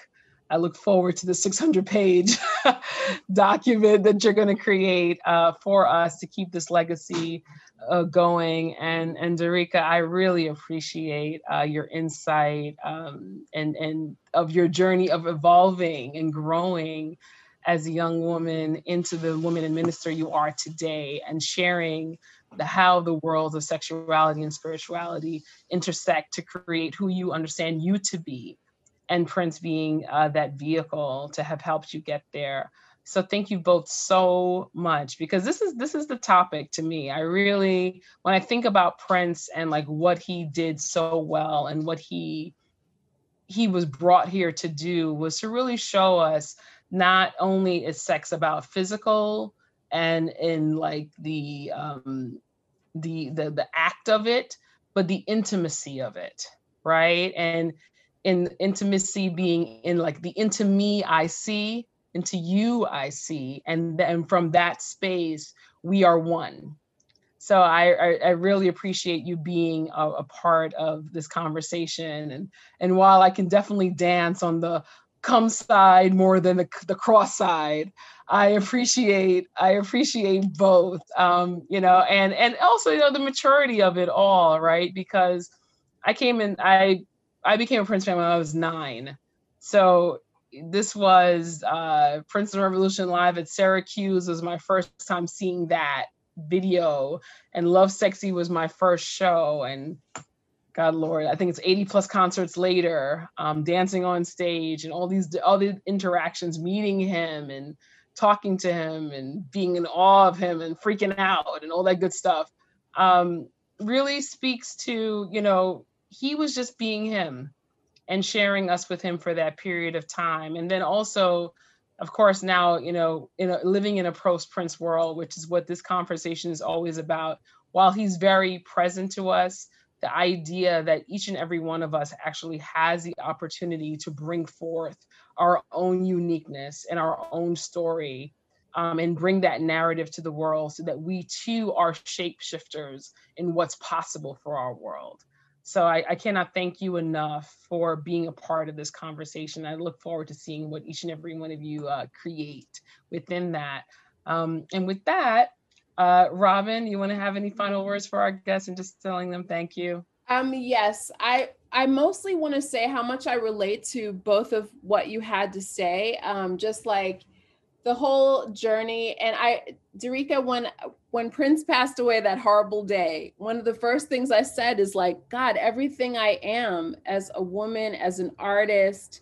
A: I look forward to the 600 page document that you're going to create uh, for us to keep this legacy uh, going. And, and Dereca, I really appreciate uh, your insight um, and, and of your journey of evolving and growing as a young woman into the woman and minister you are today and sharing the how the worlds of sexuality and spirituality intersect to create who you understand you to be and prince being uh, that vehicle to have helped you get there. So thank you both so much because this is this is the topic to me. I really when i think about prince and like what he did so well and what he he was brought here to do was to really show us not only is sex about physical and in like the um the the the act of it but the intimacy of it right? And in intimacy being in like the into me i see into you i see and then from that space we are one. So I, I, I really appreciate you being a, a, part of this conversation. And and while I can definitely dance on the come side more than the, the cross side. I appreciate i appreciate both um you know and and also you know the maturity of it all right? Because i came in i i became a prince fan when i was nine. So this was uh princeton revolution live at syracuse was my first time seeing that video. And Lovesexy was my first show. And God Lord, I think it's 80 plus concerts later, um, dancing on stage and all these all the interactions, meeting him and talking to him and being in awe of him and freaking out and all that good stuff. Um, really speaks to, you know, he was just being him and sharing us with him for that period of time. And then also, of course, now, you know, in a, living in a post Prince world, which is what this conversation is always about, while he's very present to us, the idea that each and every one of us actually has the opportunity to bring forth our own uniqueness and our own story um, and bring that narrative to the world so that we too are shapeshifters in what's possible for our world. So I, I, cannot thank you enough for being a part of this conversation. I look forward to seeing what each and every one of you uh, create within that. Um, and with that, uh, Robin, you want to have any final words for our guests and just telling them thank you?
B: Um, yes, I I mostly want to say how much I relate to both of what you had to say. Um, just like the whole journey, and I, Dereca, when when Prince passed away that horrible day, one of the first things I said is like, God, everything I am as a woman, as an artist,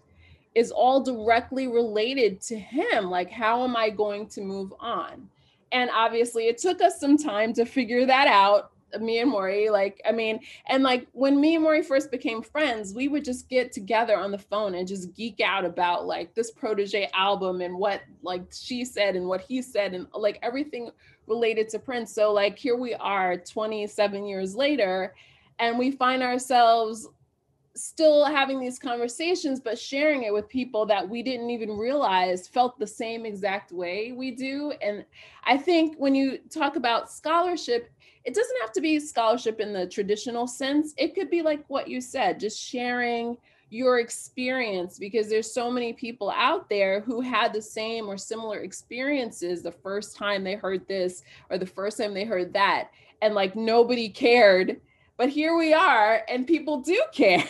B: is all directly related to him. Like, how am I going to move on? And obviously it took us some time to figure that out me and Maury, like, I mean, and like when me and Maury first became friends, we would just get together on the phone and just geek out about like this protege album and what like she said and what he said and like everything related to Prince. So, like, here we are 27 years later, and we find ourselves still having these conversations, but sharing it with people that we didn't even realize felt the same exact way we do. And I think when you talk about scholarship, it doesn't have to be scholarship in the traditional sense. It could be like what you said, just sharing your experience because there's so many people out there who had the same or similar experiences the first time they heard this or the first time they heard that and like nobody cared but here we are and people do care.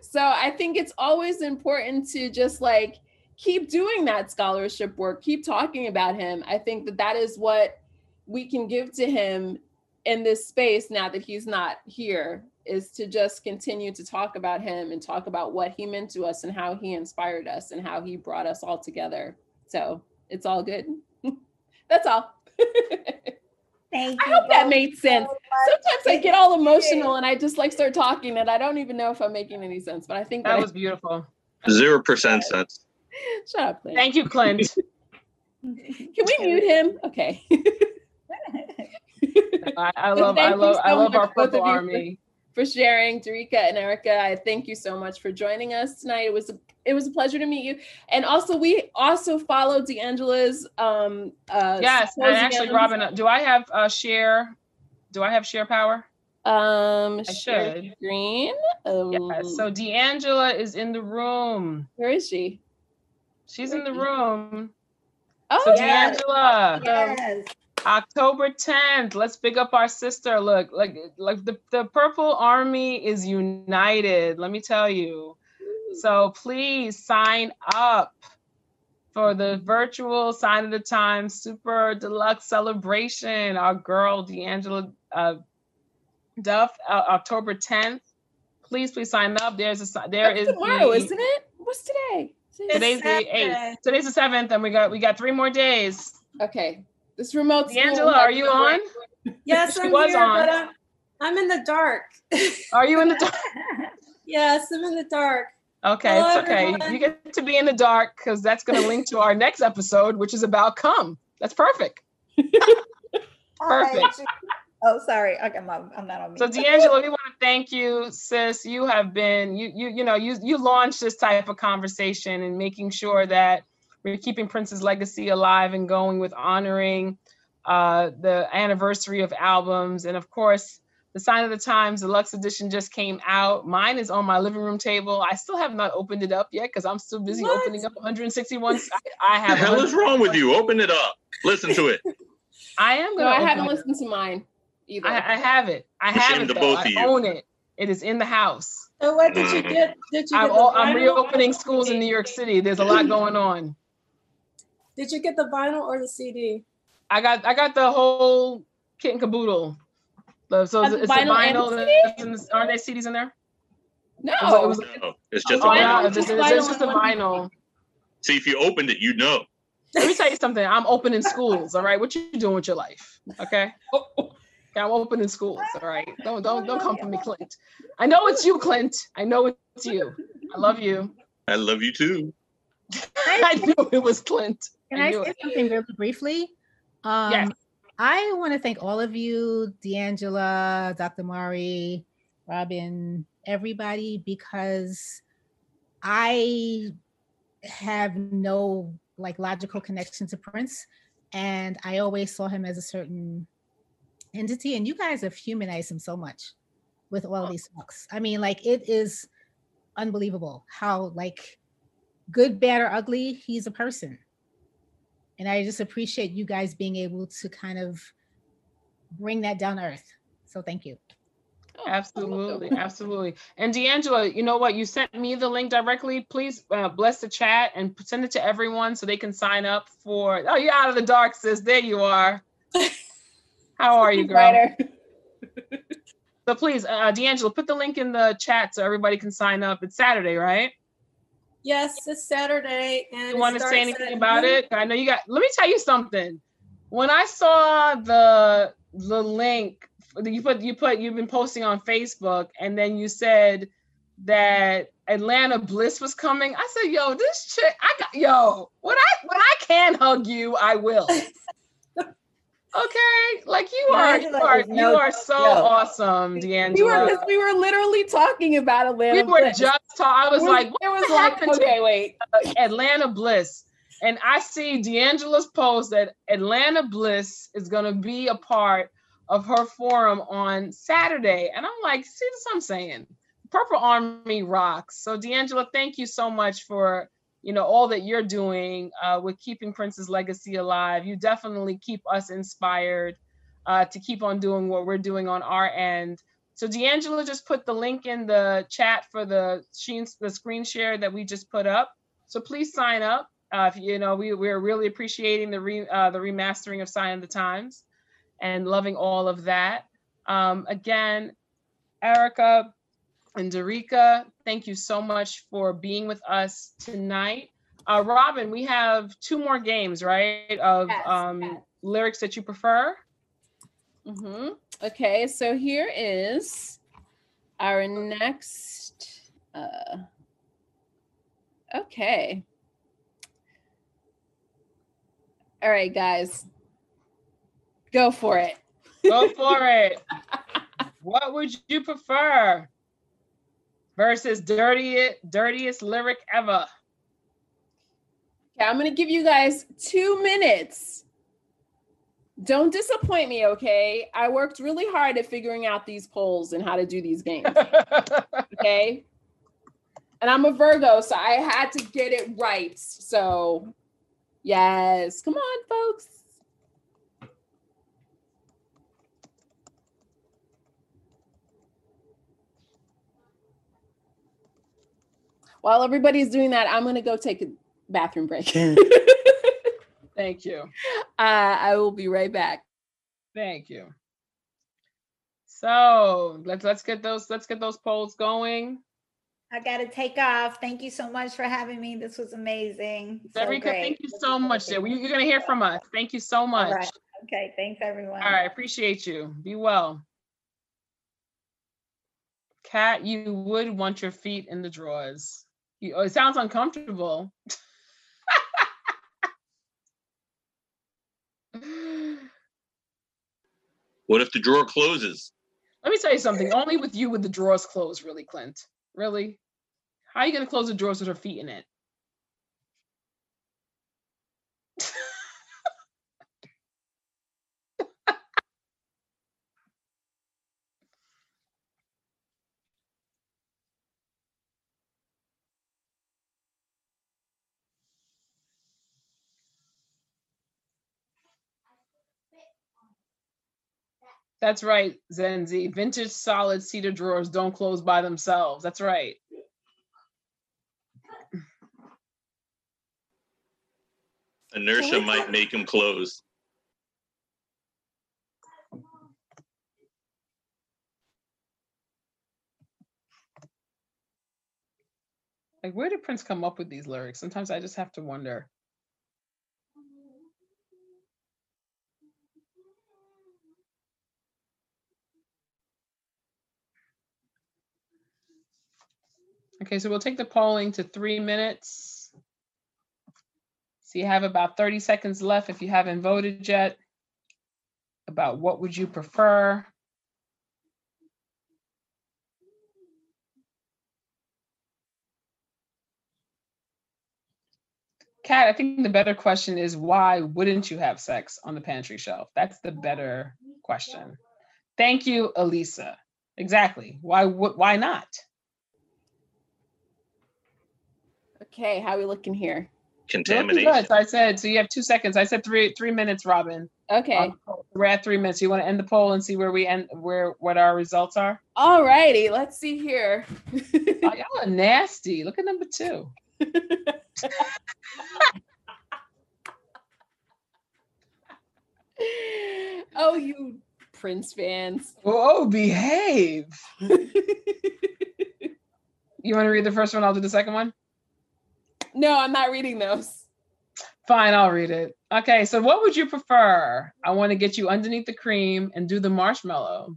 B: So i think it's always important to just like keep doing that scholarship work keep talking about him. I think that that is what we can give to him in this space now that he's not here is to just continue to talk about him and talk about what he meant to us and how he inspired us and how he brought us all together. So it's all good. That's all
E: Thank
B: I hope that made sense. So Sometimes I get all emotional and I just like start talking and I don't even know if I'm making any sense, but I think
A: that, that was I, beautiful.
H: Zero percent sense.
B: Shut up,
A: Clint. Thank you, Clint.
B: Can we mute him? Okay.
A: I, I love, I love, so I love our purple army.
B: For sharing, Dereca and Erica. I thank you so much for joining us tonight. It was a, it was a pleasure to meet you. And also, we also followed D'Angela's. Um, uh,
A: yes, and actually, Robin, uh, do I have uh, share? Do I have share power?
B: Um,
A: I should.
B: Green.
A: Um, yeah. So D'Angela is in the room.
B: Where is she?
A: She's in the room.
B: Oh,
A: so
B: yes.
A: D'Angela.
E: Yes.
A: October 10th. Let's pick up our sister. Look, like like the, the Purple Army is united. Let me tell you. So please sign up for the virtual sign of the time super deluxe celebration. Our girl D'Angela uh, Duff, uh, October 10th. Please, please sign up. There's a there
B: That's
A: is
B: tomorrow,
A: the,
B: isn't it? What's today?
A: Today's the eighth. Today's the seventh, and we got we got three more days.
B: Okay. This remote.
A: D'Angela, are you on?
I: Yes, I'm
A: was
I: here,
A: on.
I: but I'm, I'm in the dark.
A: Are you in the dark?
I: yes, I'm in the dark.
A: Okay,
I: Hello,
A: it's okay.
I: everyone.
A: You get to be in the dark because that's going to link to our next episode, which is about come. That's perfect. Perfect.
E: Oh, sorry. Okay, I'm, I'm not on mute.
A: So D'Angela, we want to thank you, sis. You have been you you you know you you launched this type of conversation and making sure that we're keeping Prince's legacy alive and going with honoring uh, the anniversary of albums and of course the Sign of the Times Deluxe Edition just came out. Mine is on my living room table. I still have not opened it up yet because I'm still busy
I: What?
A: opening up 161. I, I
H: The
A: have.
H: hell is wrong with you? Open it up. Listen to it.
A: I am gonna.
B: I haven't listened to mine either.
A: I, I have it. I
H: I'm
A: have it.
H: of
A: Though.
H: both of
A: I
H: you.
A: own it. It is in the house.
I: So what did you get? Did you
A: I'm,
I: get
A: all, I'm reopening schools in New York City. There's a lot going on.
I: Did you get the vinyl or the CD?
A: I got I got the whole kit and caboodle. So
B: Has
A: it's,
B: the
A: it's
B: vinyl and
A: vinyl.
B: the
A: that's in aren't there CDs in there?
B: no.
A: It was-
H: No, it's just a
A: Oh,
B: vinyl,
A: yeah,
H: vinyl.
A: it's,
B: just
A: it's- it's just a vinyl.
H: See, if you opened it, you know.
A: Let me tell you something. I'm opening schools. All right, what you doing with your life? Okay. Yeah, I'm opening schools. All right. Don't don't don't come for me, Clint. I know it's you, Clint. I know it's you. I love you.
H: I love you too.
A: I knew it was Clint.
D: Can
A: I
D: I, say
A: it.
D: something really briefly? Um,
A: Yes.
D: I want to thank all of you, D'Angela, Dr. Mari, Robin, everybody, because I have no like logical connection to Prince, and I always saw him as a certain entity. And you guys have humanized him so much with all of these books. I mean, like it is unbelievable how like good, bad, or ugly, he's a person. And I just appreciate you guys being able to kind of bring that down earth. So thank you.
A: Absolutely, absolutely. And D'Angela, you know what? You sent me the link directly. Please uh, bless the chat and send it to everyone so they can sign up for. Oh, you're out of the dark, sis. There you are. How are you, girl? So please, uh, D'Angela, put the link in the chat so everybody can sign up. It's Saturday, right?
I: Yes, it's Saturday, and
A: You want to say anything about it? I know you got. Let me tell you something. When I saw the the link that you put, you put, you've been posting on Facebook, and then you said that Atlanta Bliss was coming. I said, "Yo, this chick, I got yo. When I when I can hug you, I will." Okay, like you are, you are, you
E: no
A: are so
E: joke.
A: awesome,
B: We
A: D'Angela.
B: were we were literally talking about Atlanta.
A: We were
B: Bliss.
A: just talking. I was
B: It
A: like,
B: it was
A: what
B: like
A: happened to
B: okay, wait.
A: Atlanta Bliss. And I see D'Angela's post that Atlanta Bliss is going to be a part of her forum on Saturday. And I'm like, see, this I'm saying. Purple Army rocks. So D'Angela, thank you so much for you know all that you're doing uh, with keeping Prince's legacy alive. You definitely keep us inspired uh, to keep on doing what we're doing on our end. So D'Angela just put the link in the chat for the the screen share that we just put up. So please sign up. Uh, if you know, we we're really appreciating the re, uh, the remastering of Sign of the Times, and loving all of that. Um, again, Erica and Dereca, thank you so much for being with us tonight. Uh, Robin, we have two more games, right? Of
B: Yes,
A: um,
B: yes.
A: lyrics that you prefer.
B: Mm-hmm. Okay, so here is our next. Uh, okay. All right, guys, go for it.
A: Go for it. What would you prefer? Versus dirtiest dirtiest lyric ever.
B: Okay, I'm gonna give you guys two minutes. Don't disappoint me, okay? I worked really hard at figuring out these polls and how to do these games. okay. And I'm a Virgo, so I had to get it right. So, yes, come on, folks. While everybody's doing that, I'm going to go take a bathroom break.
A: Thank you.
B: uh, I will be right back.
A: Thank you. So let's let's get those let's get those polls going.
E: I got to take off. Thank you so much for having me. This was amazing. So
A: thank you so much. dear. You- You're gonna hear from us. Thank you so much.
E: All right. Okay. Thanks, everyone.
A: All right, appreciate you. Be well. Kat, you would want your feet in the drawers. You, oh, it sounds uncomfortable.
H: What if the drawer closes?
A: Let me tell you something. Only with you would the drawers close, really, Clint. Really? How are you gonna close the drawers with her feet in it? That's right, Zenzi. Vintage solid cedar drawers don't close by themselves. That's right.
H: Inertia might make them close.
A: Like, where did Prince come up with these lyrics? Sometimes I just have to wonder. Okay, so we'll take the polling to three minutes. So you have about 30 seconds left if you haven't voted yet. About what would you prefer? Kat, I think the better question is why wouldn't you have sex on the pantry shelf? That's the better question. Thank you, Elisa. Exactly. Why why not?
B: Okay, how are we looking here?
A: You're
H: Contamination.
A: good. So I said, so you have two seconds. I said three three minutes, Robin.
B: Okay.
A: We're at three minutes. You want to end the poll and see where we end where what our results are?
B: All righty, let's see here.
A: Oh, y'all are nasty. Look at number two.
B: oh, you Prince fans.
A: Oh, behave. You want to read the first one? I'll do the second one.
B: No, I'm not reading those.
A: Fine, I'll read it. Okay, so what would you prefer? I want to get you underneath the cream and do the marshmallow.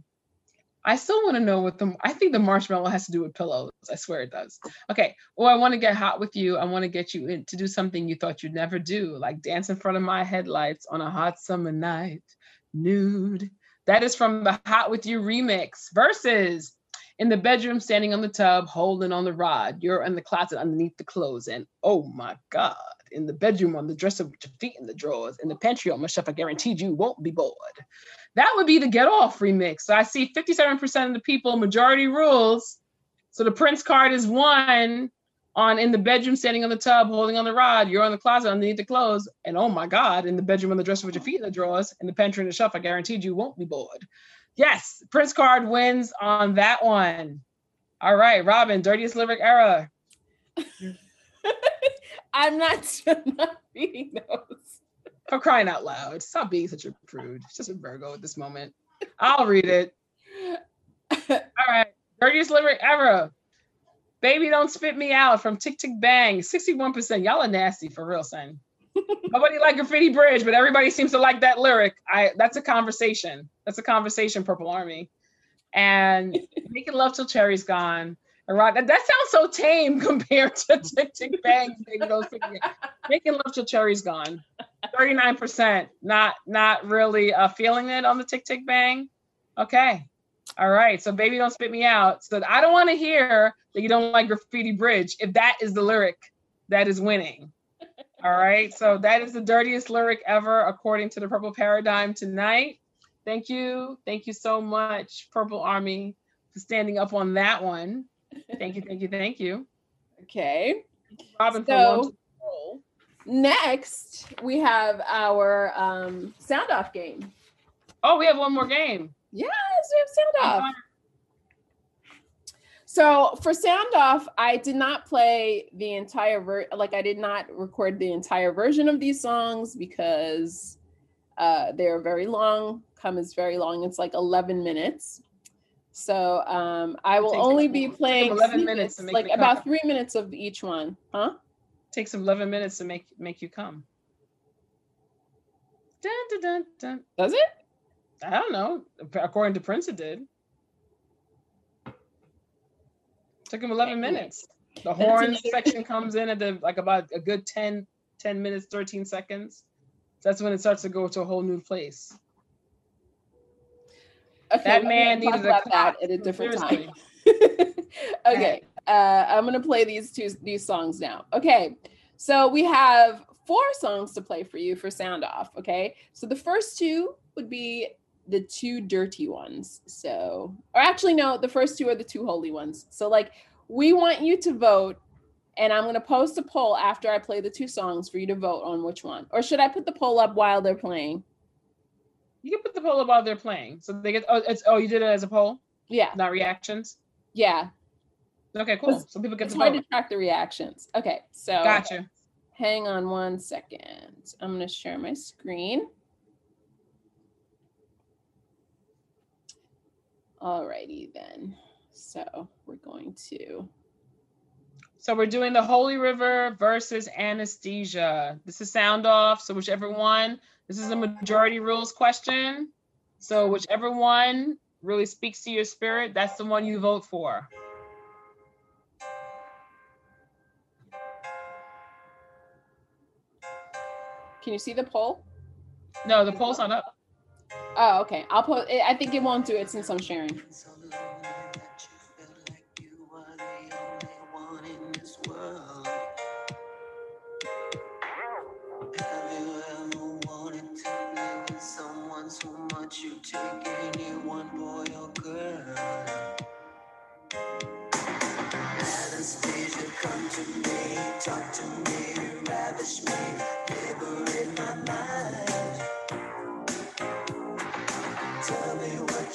A: I still want to know what the I think the marshmallow has to do with pillows. I swear it does. Okay, or I want to get hot with you. I want to get you in to do something you thought you'd never do, like dance in front of my headlights on a hot summer night, nude. That is from the Hot with You remix. Versus in the bedroom, standing on the tub, holding on the rod. You're in the closet underneath the clothes, and oh my God, in the bedroom on the dresser with your feet in the drawers, in the pantry on my shelf, I guaranteed you won't be bored. That would be the Get Off remix. So I see 57% of the people, majority rules. So the Prince card is one on in the bedroom, standing on the tub, holding on the rod. You're on the closet underneath the clothes, and oh my God, in the bedroom on the dresser with your feet in the drawers, in the pantry and the shelf, I guaranteed you won't be bored. Yes, Prince card wins on that one. All right, Robin, dirtiest lyric era.
B: I'm not, I'm not reading those.
A: I'm crying out loud. Stop being such a prude. It's just a Virgo at this moment. I'll read it. All right. Dirtiest lyric ever. Baby, don't spit me out from Tick Tick Bang. 61%. Y'all are nasty for real, son. Nobody like Graffiti Bridge, but everybody seems to like that lyric. I that's a conversation. That's a conversation, Purple Army. And making love till cherry's gone. And Rod, that, that sounds so tame compared to Tick Tick Bang. Baby, don't spit me out. Making love till cherry's gone. 39%. Not not really uh, feeling it on the Tick Tick Bang. Okay. All right, so baby, don't spit me out. So I don't want to hear that you don't like graffiti bridge. If that is the lyric, that is winning. All right, so that is the dirtiest lyric ever according to the Purple Paradigm tonight. Thank you, thank you so much, Purple Army, for standing up on that one. Thank you, thank you, thank you.
B: Okay.
A: Robin
B: So-
A: one to roll.
B: Next, we have our um, sound off game.
A: Oh, we have one more game.
B: Yes, we have sound off. So for sound off, I did not play the entire ver like I did not record the entire version of these songs because uh they're very long. Come is very long. It's like 11 minutes. So um I will only be playing
A: 11 minutes to make
B: like
A: me come.
B: about three minutes of each one. Huh?
A: Takes 11 minutes to make make you come. Dun, dun, dun.
B: Does it?
A: I don't know. According to Prince, it did. Took him 11 minutes. The horn section comes in at the like about a good 10, 10 minutes, 13 seconds. That's when it starts to go to a whole new place.
B: Okay,
A: That man needed a
B: about that at a different
A: Seriously.
B: time. okay, uh, I'm gonna play these two these songs now. Okay, so we have four songs to play for you for sound off. Okay, so the first two would be the two dirty ones. So, or actually, no, the first two are the two holy ones. So, like, we want you to vote. And I'm gonna post a poll after I play the two songs for you to vote on which one. Or should I put the poll up while they're playing?
A: You can put the poll up while they're playing. So they get oh it's oh you did it as a poll,
B: Yeah,
A: not reactions.
B: yeah.
A: Okay, cool. So people get
B: It's
A: to
B: hard
A: vote.
B: to track the reactions. Okay, so
A: Gotcha.
B: hang on one second. I'm gonna share my screen. Alrighty then. So we're going to
A: So we're doing the Holy River versus Anna Stesia. This is sound off. So whichever one, this is a majority rules question. So whichever one really speaks to your spirit, that's the one you vote for.
B: can you see the poll?
A: No, the poll's not up.
B: Oh, okay. I'll put I think it won't do it since I'm sharing.
J: Talk to me, ravish me,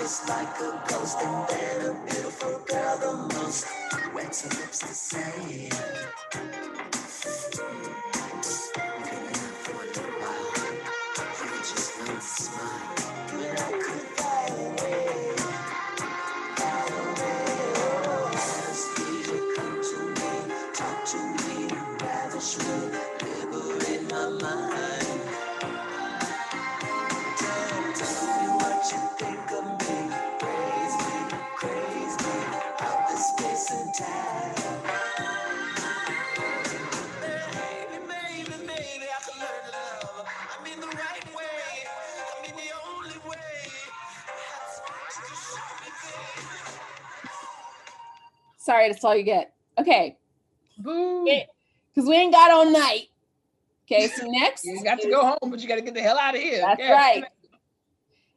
J: just like a ghost, and then a beautiful girl the most. wet her lips the same.
B: Sorry, that's all you get. Okay,
A: Boo.
B: because we ain't got all night. Okay, so next
A: You got to go home, but you got to get the hell out of here.
B: That's
A: Yeah.
B: right.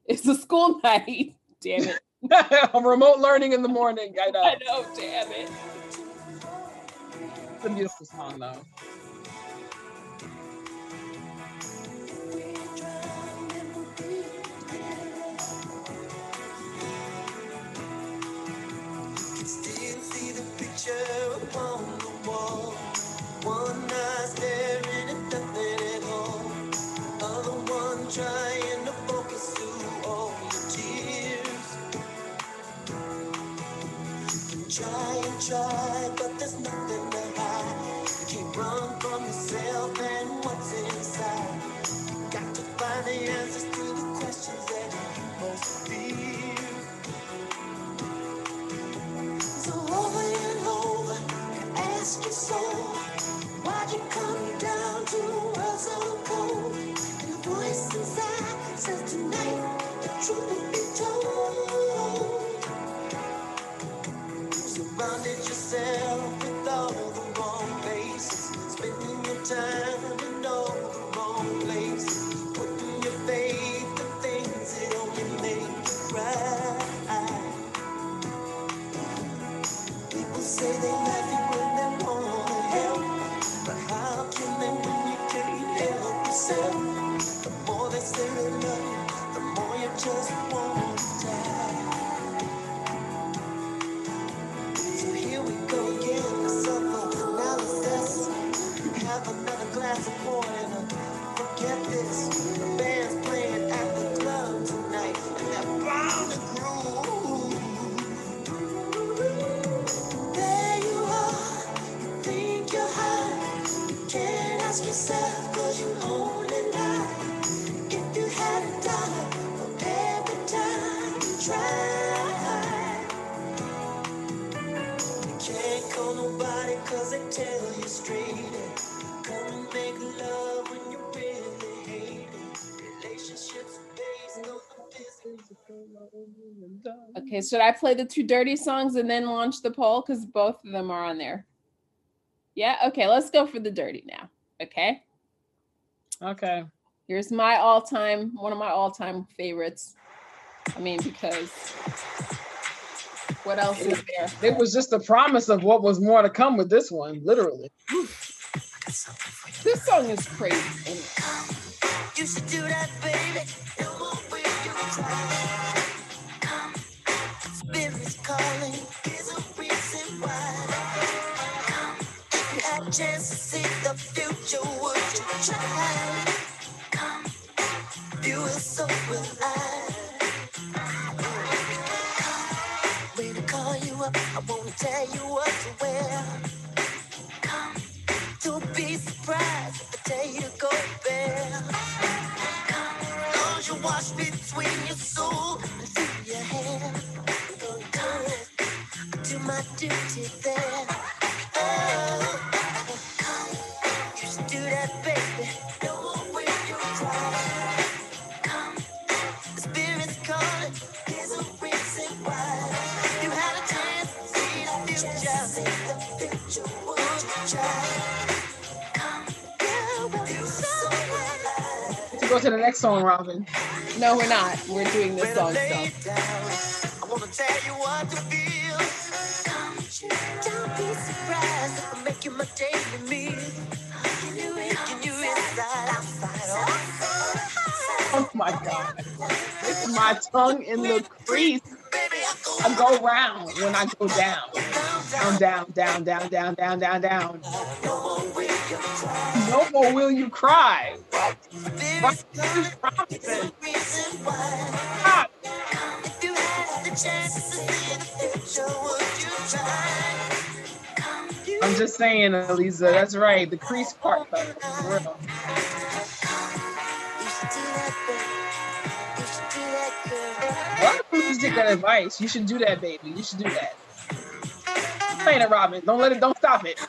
B: It's a school night. Damn it.
A: Remote learning in the morning. I know.
B: I know, damn it.
A: It's a beautiful song, though.
J: Upon the wall. One eye staring at nothing at all. Other one trying to focus through all tears. Try and try, but there's nothing told you.
B: Should I play the two dirty songs and then launch the poll? Because both of them are on there. Yeah, okay, let's go for the dirty now. Okay.
A: Okay.
B: Here's my all-time, one of my all-time favorites. I mean, because what else is there?
A: It was just the promise of what was more to come with this one, literally.
B: This song is crazy.
J: You should do that, baby.
A: Next song, Robin.
B: No, we're not. We're doing this song
J: Lay
B: still.
J: down. I wanna tell you what to feel. Come, don't be surprised if I make you my daily meal. Can you can you inside, outside,
A: Oh my God. It's my tongue in the crease. I go round when I go down. Down, down, down, down, down, down, down, down. No more will you cry. What? I'm just saying, Elisa. That's right. The crease part, real. Of people take that advice. You should do that, baby. You should do that. Playing it, Robin. Don't let it. Don't stop it.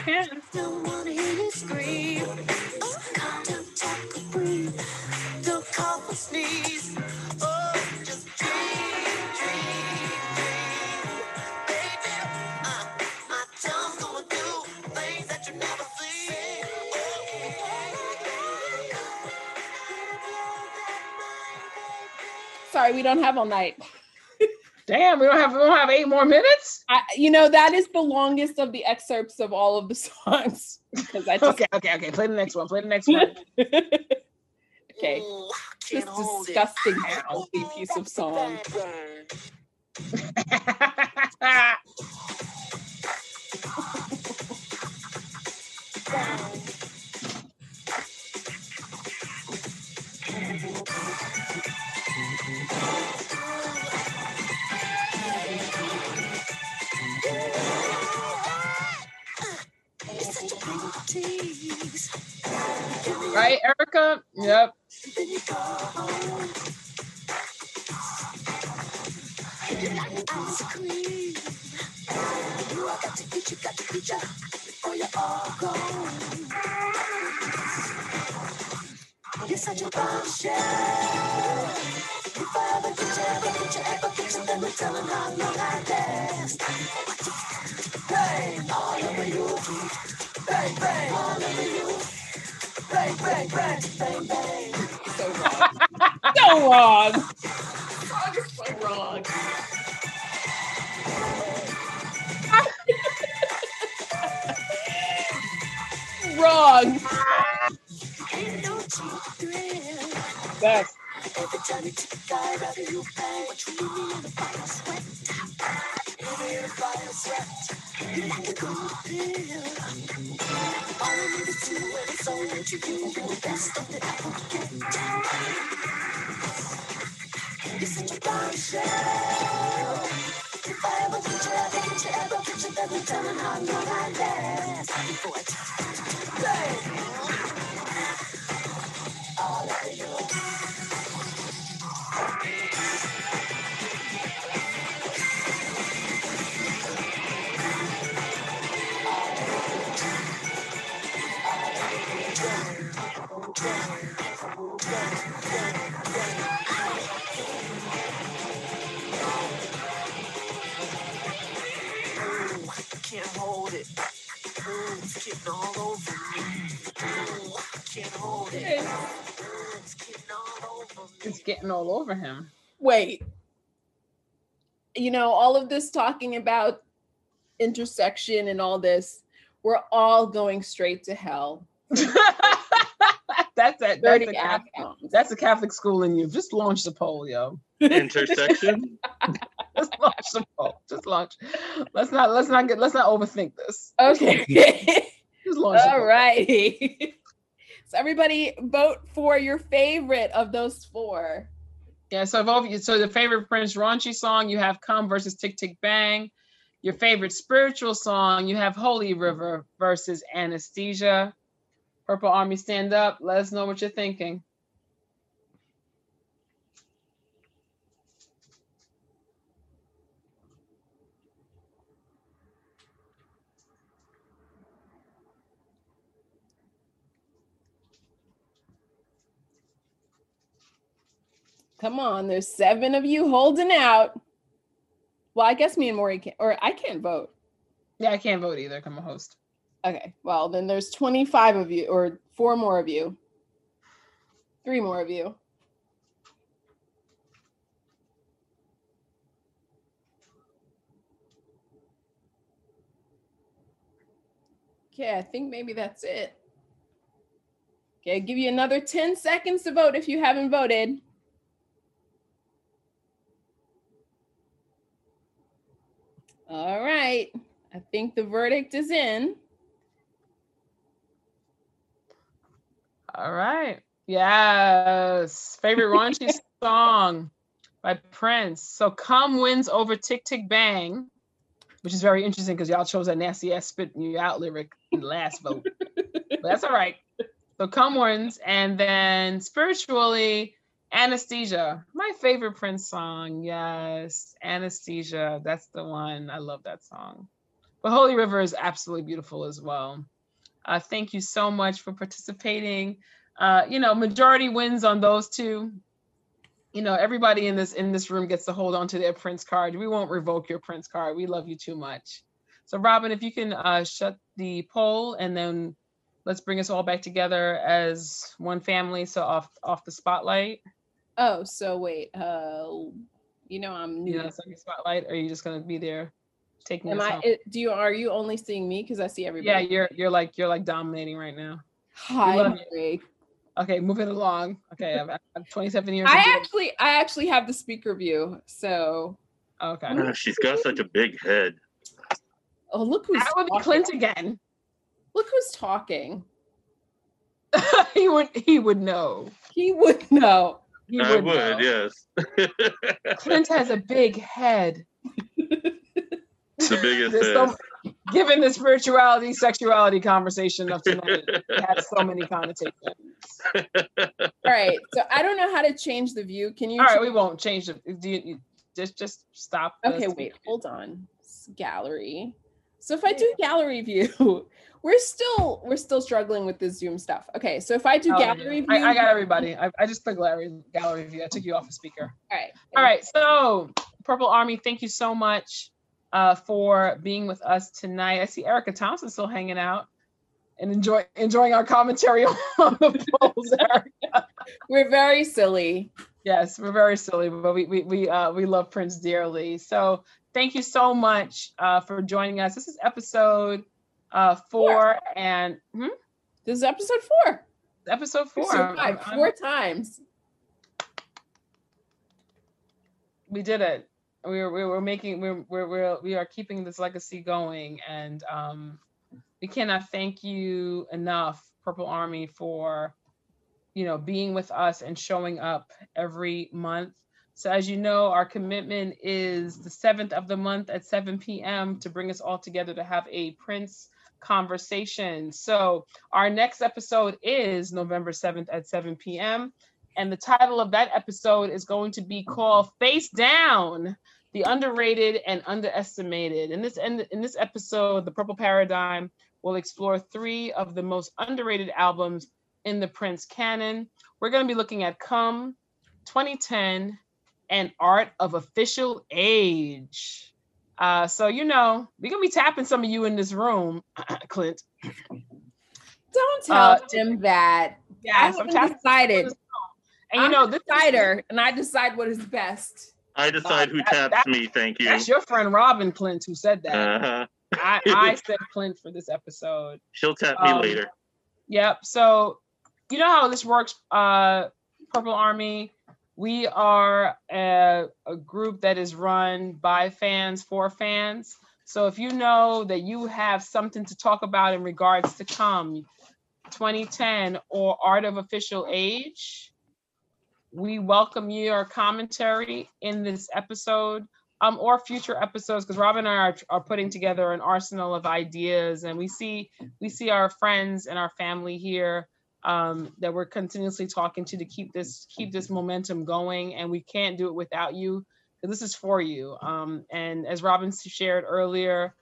A: Sure can.
J: Don't wanna hear you scream. Oh, don't talk or breathe. Don't cough or sneeze. Oh, just dream, dream, dream. Baby, uh, my tongue's gonna do things that you never seen.
B: Sorry, we don't have all night.
A: Damn, we don't have we don't have eight more minutes.
B: I, you know, that is the longest of the excerpts of all of the songs. Because I just
A: Okay, okay, okay. Play the next one. Play the next one.
B: okay.
J: Ooh,
B: This
J: can't hold it.
B: disgusting healthy piece of song.
A: right, Erica? Yep.
J: You're such a bombshell. If I ever get you, ever get you, ever get you, then we're telling how long I last. Bang, all over you. Bang, bang, all over you. Bang, bang, bang, bang, bang.
B: So wrong. so wrong. Wrong is so wrong. wrong.
A: That's
J: Every time you take a rather you bang. What you in the sweat. The fire sweat. Like a. All I need is you, and it's only to you. You're the best of the get. You're such a bombshell. If I ever you, ever you, ever you, then we're telling how long I last. Before I bang. All over you. Can't hold it. Ooh, it's getting all over me. Ooh, I can't hold it. Ooh, it's getting all over me.
A: it's getting all over him.
B: Wait. You know, all of this talking about intersection and all this, we're all going straight to hell.
A: that's that. That's
B: Dirty
A: a, Catholic, that's a Catholic school in you. Just launch the poll, yo.
H: Intersection.
A: Just launch the poll. Just launch. Let's not. Let's not get. Let's not overthink this.
B: Okay.
A: Just launch. the
B: All righty. so everybody vote for your favorite of those four.
A: Yeah. So vote. for- So the favorite Prince raunchy song you have "Come" versus "Tick Tick Bang." Your favorite spiritual song you have "Holy River" versus "Anna Stesia." Purple Army, stand up. Let us know what you're thinking.
B: Come on, there's seven of you holding out. Well, I guess me and Maury can't, or I can't vote.
A: Yeah, I can't vote either. I'm a host.
B: Okay, well, then there's 25 of you, or four more of you. Three more of you. Okay, I think maybe that's it. Okay, I'll give you another 10 seconds to vote if you haven't voted. All right. I think the verdict is in.
A: All right. Yes. Favorite raunchy song by Prince. So Come wins over Tick Tick Bang, which is very interesting because y'all chose that nasty ass spit you out lyric in the last vote. but that's all right. So Come wins. And then spiritually, Anna Stesia. My favorite Prince song. Yes. Anna Stesia. That's the one. I love that song. But Holy River is absolutely beautiful as well. Uh, thank you so much for participating. Uh, you know, majority wins on those two. You know, everybody in this in this room gets to hold on to their Prince card. We won't revoke your Prince card. We love you too much. So, Robin, if you can uh, shut the poll and then let's bring us all back together as one family. So off off the spotlight.
B: Oh, so wait. Uh, you know I'm new.
A: You know, spotlight. Or are you just gonna be there taking
B: Am
A: us
B: I?
A: home?
B: it- Do you are you only seeing me? Because I see everybody Yeah,
A: you're you're like you're like dominating right now.
B: Hi,
A: love you.
B: Mary.
A: Okay, move it along. Okay, I've, I've 27 years.
B: I actually, I actually have the speaker view. So
A: Okay.
H: She's got such a big head.
B: Oh, look who's
A: That would be
B: talking.
A: Clint again.
B: Look who's talking.
A: he would he would know.
B: He would know.
A: He would,
H: I
A: would,
H: would,
A: know.
H: yes.
A: Clint has a big head.
H: The biggest
A: so, given the spirituality, sexuality conversation of tonight, it has so many connotations.
B: All right. So I don't know how to change the view. Can you?
A: All right,
B: change-
A: we won't change the. Do you, you- just just stop.
B: Okay,
A: speaker.
B: wait, hold on. It's gallery. So if I do gallery view, we're still we're still struggling with the Zoom stuff. Okay, so if I do
A: Oh,
B: gallery view,
A: I, I got everybody. I, I just clicked gallery gallery view. I took you off the speaker.
B: All right.
A: All right. So, Purple Army, thank you so much uh, for being with us tonight. I see Erica Thompson still hanging out and enjoy enjoying our commentary on the polls. Erica.
B: We're very silly.
A: Yes, we're very silly, but we we we uh, we love Prince dearly. So, thank you so much uh, for joining us. This is episode uh, four, and hmm?
B: This is episode four.
A: episode four. I'm- I'm-
B: four times.
A: we did it. We were, we were making we're, we're, we're we are keeping this legacy going, and um, we cannot thank you enough, Purple Army, for you know being with us and showing up every month. So as you know, our commitment is the seventh of the month at 7 p.m. to bring us all together to have a Prince conversation. So our next episode is November 7th at 7 p.m. And the title of that episode is going to be called Face Down, the underrated and underestimated. In this in, in this episode, the Purple Paradigm will explore three of the most underrated albums in the Prince canon. We're going to be looking at Come, 2010, and Art of Official Age. Uh, so you know, we're gonna be tapping some of you in this room, Clint.
B: Don't tell
A: Uh,
B: him that.
A: Yes,
B: I
A: I'm
B: haven't decided.
A: And you
B: I'm
A: know,
B: the
A: this
B: decider, and I decide what is best.
H: I decide who
A: that-
H: taps
A: that-
H: me. Thank you.
A: that's your friend Robin Clint who said that.
H: Uh-huh.
A: I, I said Clint for this episode.
H: She'll tap me
A: Um,
H: later.
A: Yep. So you know how this works, uh, Purple Army. We are a, a group that is run by fans for fans. So if you know that you have something to talk about in regards to Come 2010 or Art of Official Age, we welcome your commentary in this episode um, or future episodes because Rob and I are, are putting together an arsenal of ideas and we see we see our friends and our family here um, that we're continuously talking to to keep this keep this momentum going and we can't do it without you. this is for you um, and as Robin shared earlier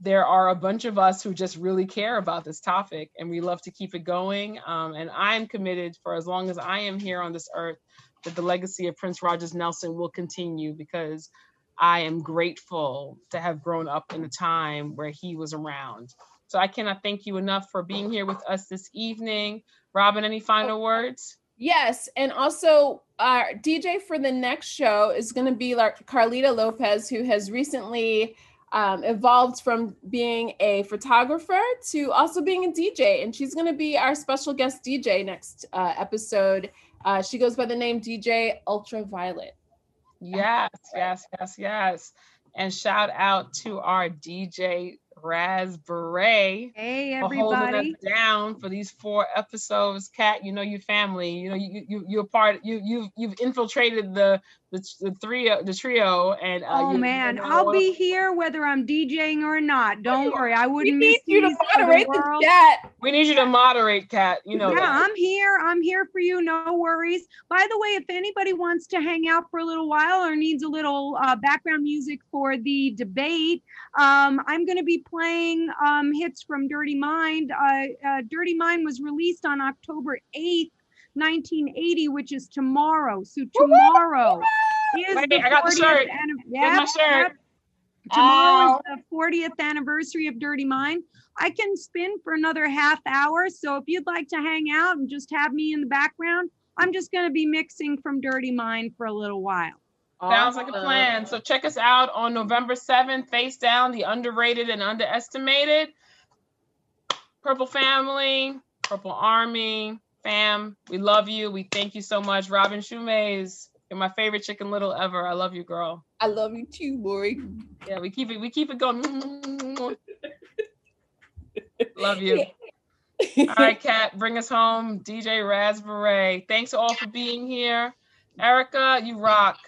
A: there are a bunch of us who just really care about this topic and we love to keep it going um, and I'm committed for as long as I am here on this earth that the legacy of Prince Rogers Nelson will continue because I am grateful to have grown up in a time where he was around. So I cannot thank you enough for being here with us this evening. Robin, any final words?
B: Yes, and also our DJ for the next show is going to be Carlita Lopez, who has recently um, evolved from being a photographer to also being a DJ, and she's going to be our special guest DJ next uh, episode. Uh, she goes by the name DJ Ultraviolet.
A: Yes, yes, yes, yes. And shout out to our DJ Raspberry
G: Hey,
A: for holding us down for these four episodes. Kat, you know your family. You know you you you're part. You you you've infiltrated the the, the three the trio and uh,
G: Oh
A: you-
G: man,
A: you
G: I'll
A: know-
G: be here whether I'm DJing or not. Don't worry, I wouldn't
B: need
G: miss
B: you to moderate the chat.
A: We need you to moderate, Kat. You know
G: yeah,
A: that.
G: I'm here. I'm here for you. No worries. By the way, if anybody wants to hang out for a little while or needs a little uh, background music for the debate, um, I'm going to be playing um, hits from Dirty Mind. Uh, uh, Dirty Mind was released on October 8th, 1980, which is tomorrow. So tomorrow is
A: Wait,
G: the
A: I got the
G: 40th
A: shirt.
G: anni-
A: Here's my shirt.
G: yep. Tomorrow
A: Ow.
G: is oh. the 40th anniversary of Dirty Mind. I can spin for another half hour. So if you'd like to hang out and just have me in the background, I'm just going to be mixing from Dirty Mind for a little while.
A: Sounds like a plan. So check us out on November 7th, Face Down, the underrated and underestimated. Purple Family, Purple Army, fam, we love you. We thank you so much. Robin Shoemays, You're my favorite chicken little ever. I love you, girl.
B: I love you too, Maury.
A: Yeah, we keep it. We keep it going. love you. All right, Kat, bring us home. DJ Raspberry. Thanks all for being here. Erica, you rock.